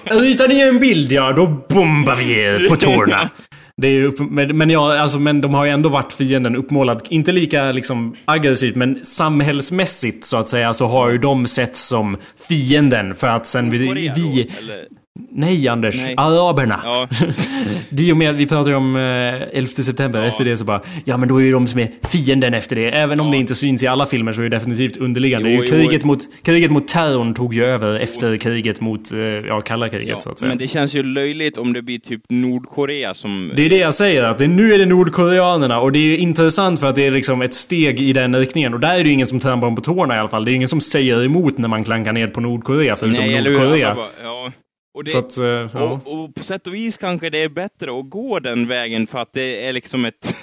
Ritar ni en bild, ja då bombar vi er på tårna. Det är upp, men, men, ja, alltså, men de har ju ändå varit fienden uppmålad. Inte lika liksom aggressivt, men samhällsmässigt så att säga så har ju de sett som fienden för att sen vi... Vi? Nej Anders, Nej. araberna. Ja. Det och med, vi pratar ju om eh, 11 september, efter det så bara Ja men då är ju de som är fienden efter det. Även om Ja. det inte syns i alla filmer så är det definitivt underliggande. Jo, är ju jo. kriget, mot, kriget mot terrorn tog ju över efter kriget mot, eh, ja, kalla kriget så att säga. men det känns ju löjligt om det blir typ Nordkorea som... Det är det jag säger, att det, nu är det nordkoreanerna och det är ju intressant för att det är liksom ett steg i den riktningen. Och där är det ju ingen som trampar på tårna i alla fall. Det är ingen som säger emot när man klankar ner på Nordkorea förutom Nej? Nordkorea. Bara, ja. Och, det, att, eh, ja. och, och på sätt och vis kanske det är bättre att gå den vägen för att det är liksom ett...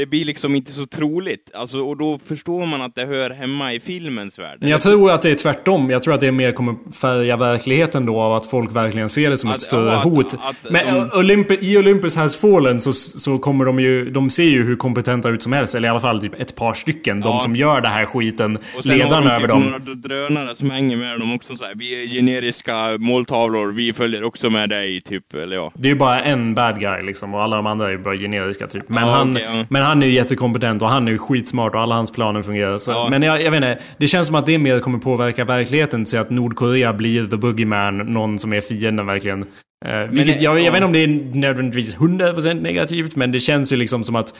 Det blir liksom inte så troligt. Alltså, och då förstår man att det hör hemma i filmens värld. Men jag tror att det är tvärtom. Jag tror att det mer kommer färga verkligheten då av att folk verkligen ser det som ett Att- större ja, att- hot. att Men de- Olympi- i Olympus Has Fallen så, så kommer de ju... De ser ju hur kompetenta ut som helst. Eller i alla fall typ ett par stycken. De Ja. som gör det här skiten. Och sen har de över typ dem. några drönare som hänger med dem också så här. Vi är generiska måltavlor, vi följer också med dig, typ. Eller ja. Det är ju bara en bad guy liksom och alla de andra är ju bara generiska typ. Men, Ja, han, okej, ja. men han är ju jättekompetent och han är ju skitsmart och alla hans planer fungerar. Så, Ja. Men jag, jag vet inte, det känns som att det mer kommer påverka verkligheten. Så att Nordkorea blir the boogeyman, någon som är fienden verkligen. Eh, vilket, det- jag, jag ja. vet inte om det är nödvändigtvis 100% negativt, men det känns ju liksom som att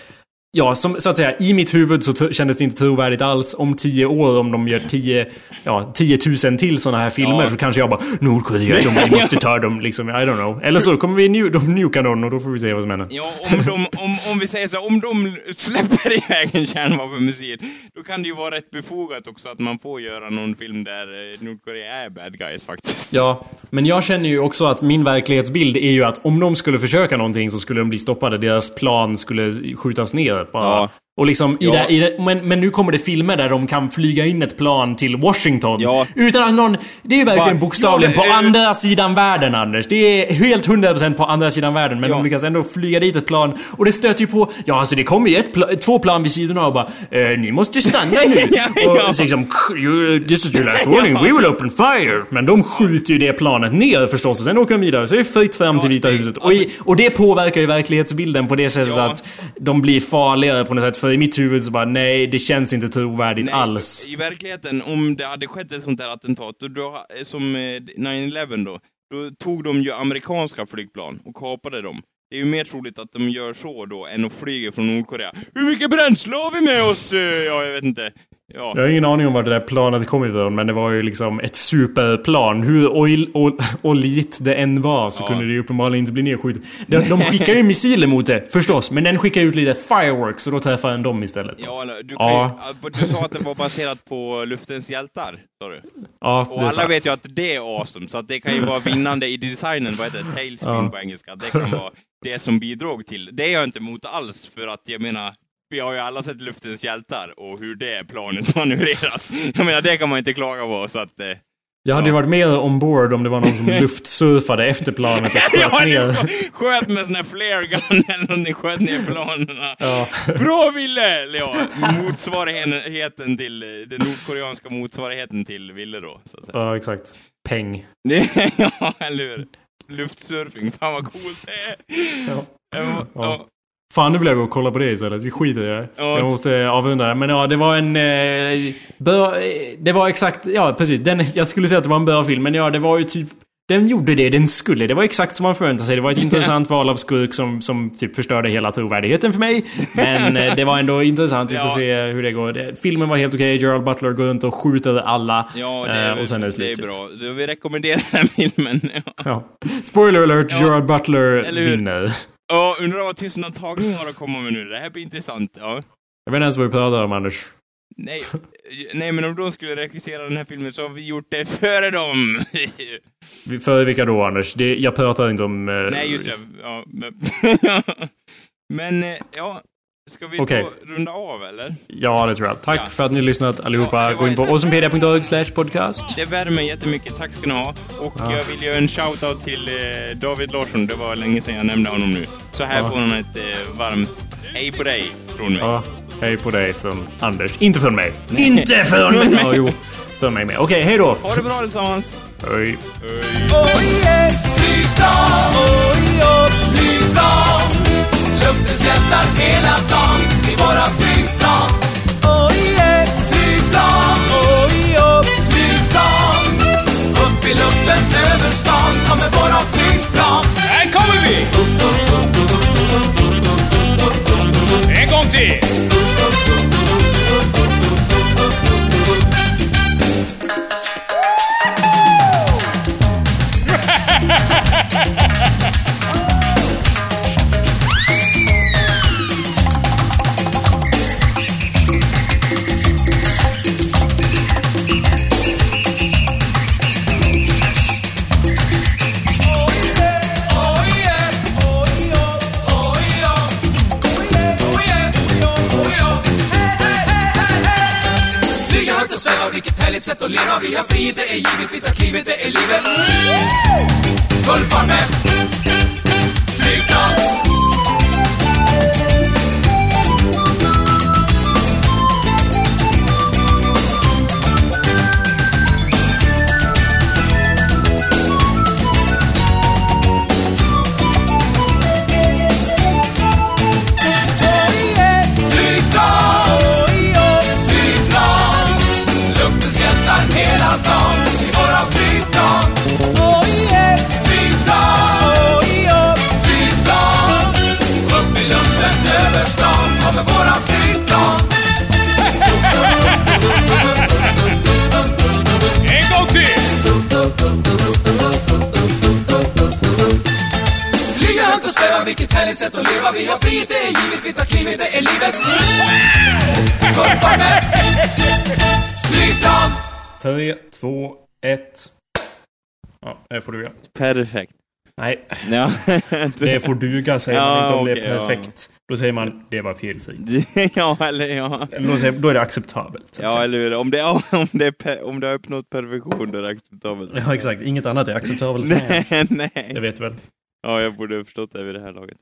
Ja, som, så att säga, i mitt huvud så kändes det inte trovärdigt alls. Om tio år, om de gör tio, ja, 10 000 till såna här filmer, Ja. så kanske jag bara Nordkorea, de, måste ta dem liksom. I don't know. Eller så kommer vi nu, de nuka någon och då får vi se vad som händer. Ja, om, de, om, om vi säger så om de släpper iväg en kärnvapenmissil, då kan det ju vara rätt befogat också att man får göra någon film där eh, Nordkorea är bad guys faktiskt. Ja, men jag känner ju också att min verklighetsbild är ju att om de skulle försöka någonting så skulle de bli stoppade. Deras plan skulle skjutas ner bara. Ja. Och liksom i Ja. det, i det, men, men nu kommer det filmer där de kan flyga in ett plan till Washington. Ja. Utan att någon... Det är ju verkligen Va? bokstavligen Ja, men, på eh, andra sidan världen, Anders. Det är helt 100% på andra sidan världen. Men de lyckas ändå flyga dit ett plan. Och det stöter ju på... Ja, alltså det kommer ju ett pla, två plan vid sidorna och bara eh, Ni måste stanna nu. Och så liksom... "You- This is your last warning. We will open fire. Men de skjuter ju det planet ner förstås och sen åker de vidare. Så det är fritt fram till Vita det- huset. Och, i, och det påverkar ju verklighetsbilden på det sättet att de blir farligare på något sätt. För i mitt huvud så bara nej, det känns inte trovärdigt Nej, alls. I verkligheten, om det hade skett ett sånt där attentat, då, då, som eh, 9-11 då, då tog de ju amerikanska flygplan och kapade dem. Det är ju mer troligt att de gör så då än att flyga från Nordkorea. Hur mycket bränsle har vi med oss? Eh, Ja, jag vet inte. Ja. Jag har ingen aning om var det där planet kom ifrån, men det var ju liksom ett superplan. Hur oil, ol, oljigt det än var så Ja. kunde det ju uppenbarligen inte bli nedskjutet. De, de skickar ju missiler mot det, förstås. Men den skickar ut lite fireworks och då träffar den dem istället. Ja, du, Ja. ju, du sa att det var baserat på Luftens hjältar, sa du? Ja, Och alla vet ju att det är awesome, så att det kan ju vara vinnande i designen, vad heter det? Tailspin Ja. på engelska. Det kan vara det som bidrog till. Det är jag inte emot alls, för att jag menar, vi har ju alla sett Luftens hjältar och hur det planet manövreras. Jag menar, det kan man inte klaga på, så att... Eh, Jag hade ju varit mer ombord om det var någon som luftsurfade efter planet och sköt ja, ner. sköt med sån här flare gun eller någonting, sköt ner planerna. Ja. Bra Ville! Eller Ja, motsvarigheten till, eh, den nordkoreanska motsvarigheten till Ville då, så att säga. ja, exakt. Peng. Ja, eller hur? Luftsurfing, fan vad coolt det är. Ja. Ja, ja. Fan, nu vill jag gå och kolla på det istället. Vi skiter i det. Ja. Jag måste avrunda det. Men ja, det var en... Eh, bör, eh, det var exakt... Ja, precis. Den, jag skulle säga att det var en bra film, men ja, det var ju typ... Den gjorde det den skulle. Det var exakt som man förväntade sig. Det var ett intressant val av skurk som, som typ förstörde hela trovärdigheten för mig. Men eh, det var ändå intressant. Vi får Ja. se hur det går. Det, filmen var helt okej. Gerald Butler går runt och skjuter alla. Ja, det är, Eh, och sen är det det är slut. bra. Så vi rekommenderar den filmen. Ja. Spoiler alert. Gerald Butler vinner. Ja, undrar vad tystnadtagning har att komma med nu. Det här blir intressant. Ja. Jag vet inte ens vad vi pratar om, Anders. Nej, nej, men om de skulle regissera den här filmen så har vi gjort det före dem. Vi- För vilka då, Anders? Det, jag pratar inte om... eh, nej, just det. Ja, men, men eh, ja, ska vi Okej. då runda av eller? Ja, det tror jag. Tack Ja. för att ni har lyssnat allihopa. Ja, Gå in på awesomepedia.org slash podcast. Det värmer jättemycket, tack ska ni ha. Och Ja. jag vill göra en shout-out till eh, David Larsson, det var länge sedan jag nämnde honom nu. Så här Ja. får han ett eh, varmt hej på dig från mig. Ja, hej på dig från Anders. Inte från mig. Inte från mig! Ja, jo. Från mig med. Okej, hej då. Ha det bra allesammans! Hej. Oh yeah, flygplan, oh yeah, flygplan luftens hjältar hela dagen. I våra Ja, det får duga säger Ja, man inte om det okej, är ja. perfekt. Då säger man det var felfritt. ja, eller ja. Då, säger, då är det acceptabelt. Ja, säga. eller hur? Om det, om det, om det har uppnått perfektion, då är det acceptabelt. ja, exakt. Inget annat är acceptabelt. mig. Nej, Det nej. vet du väl? Ja, jag borde ha förstått det vid det här laget.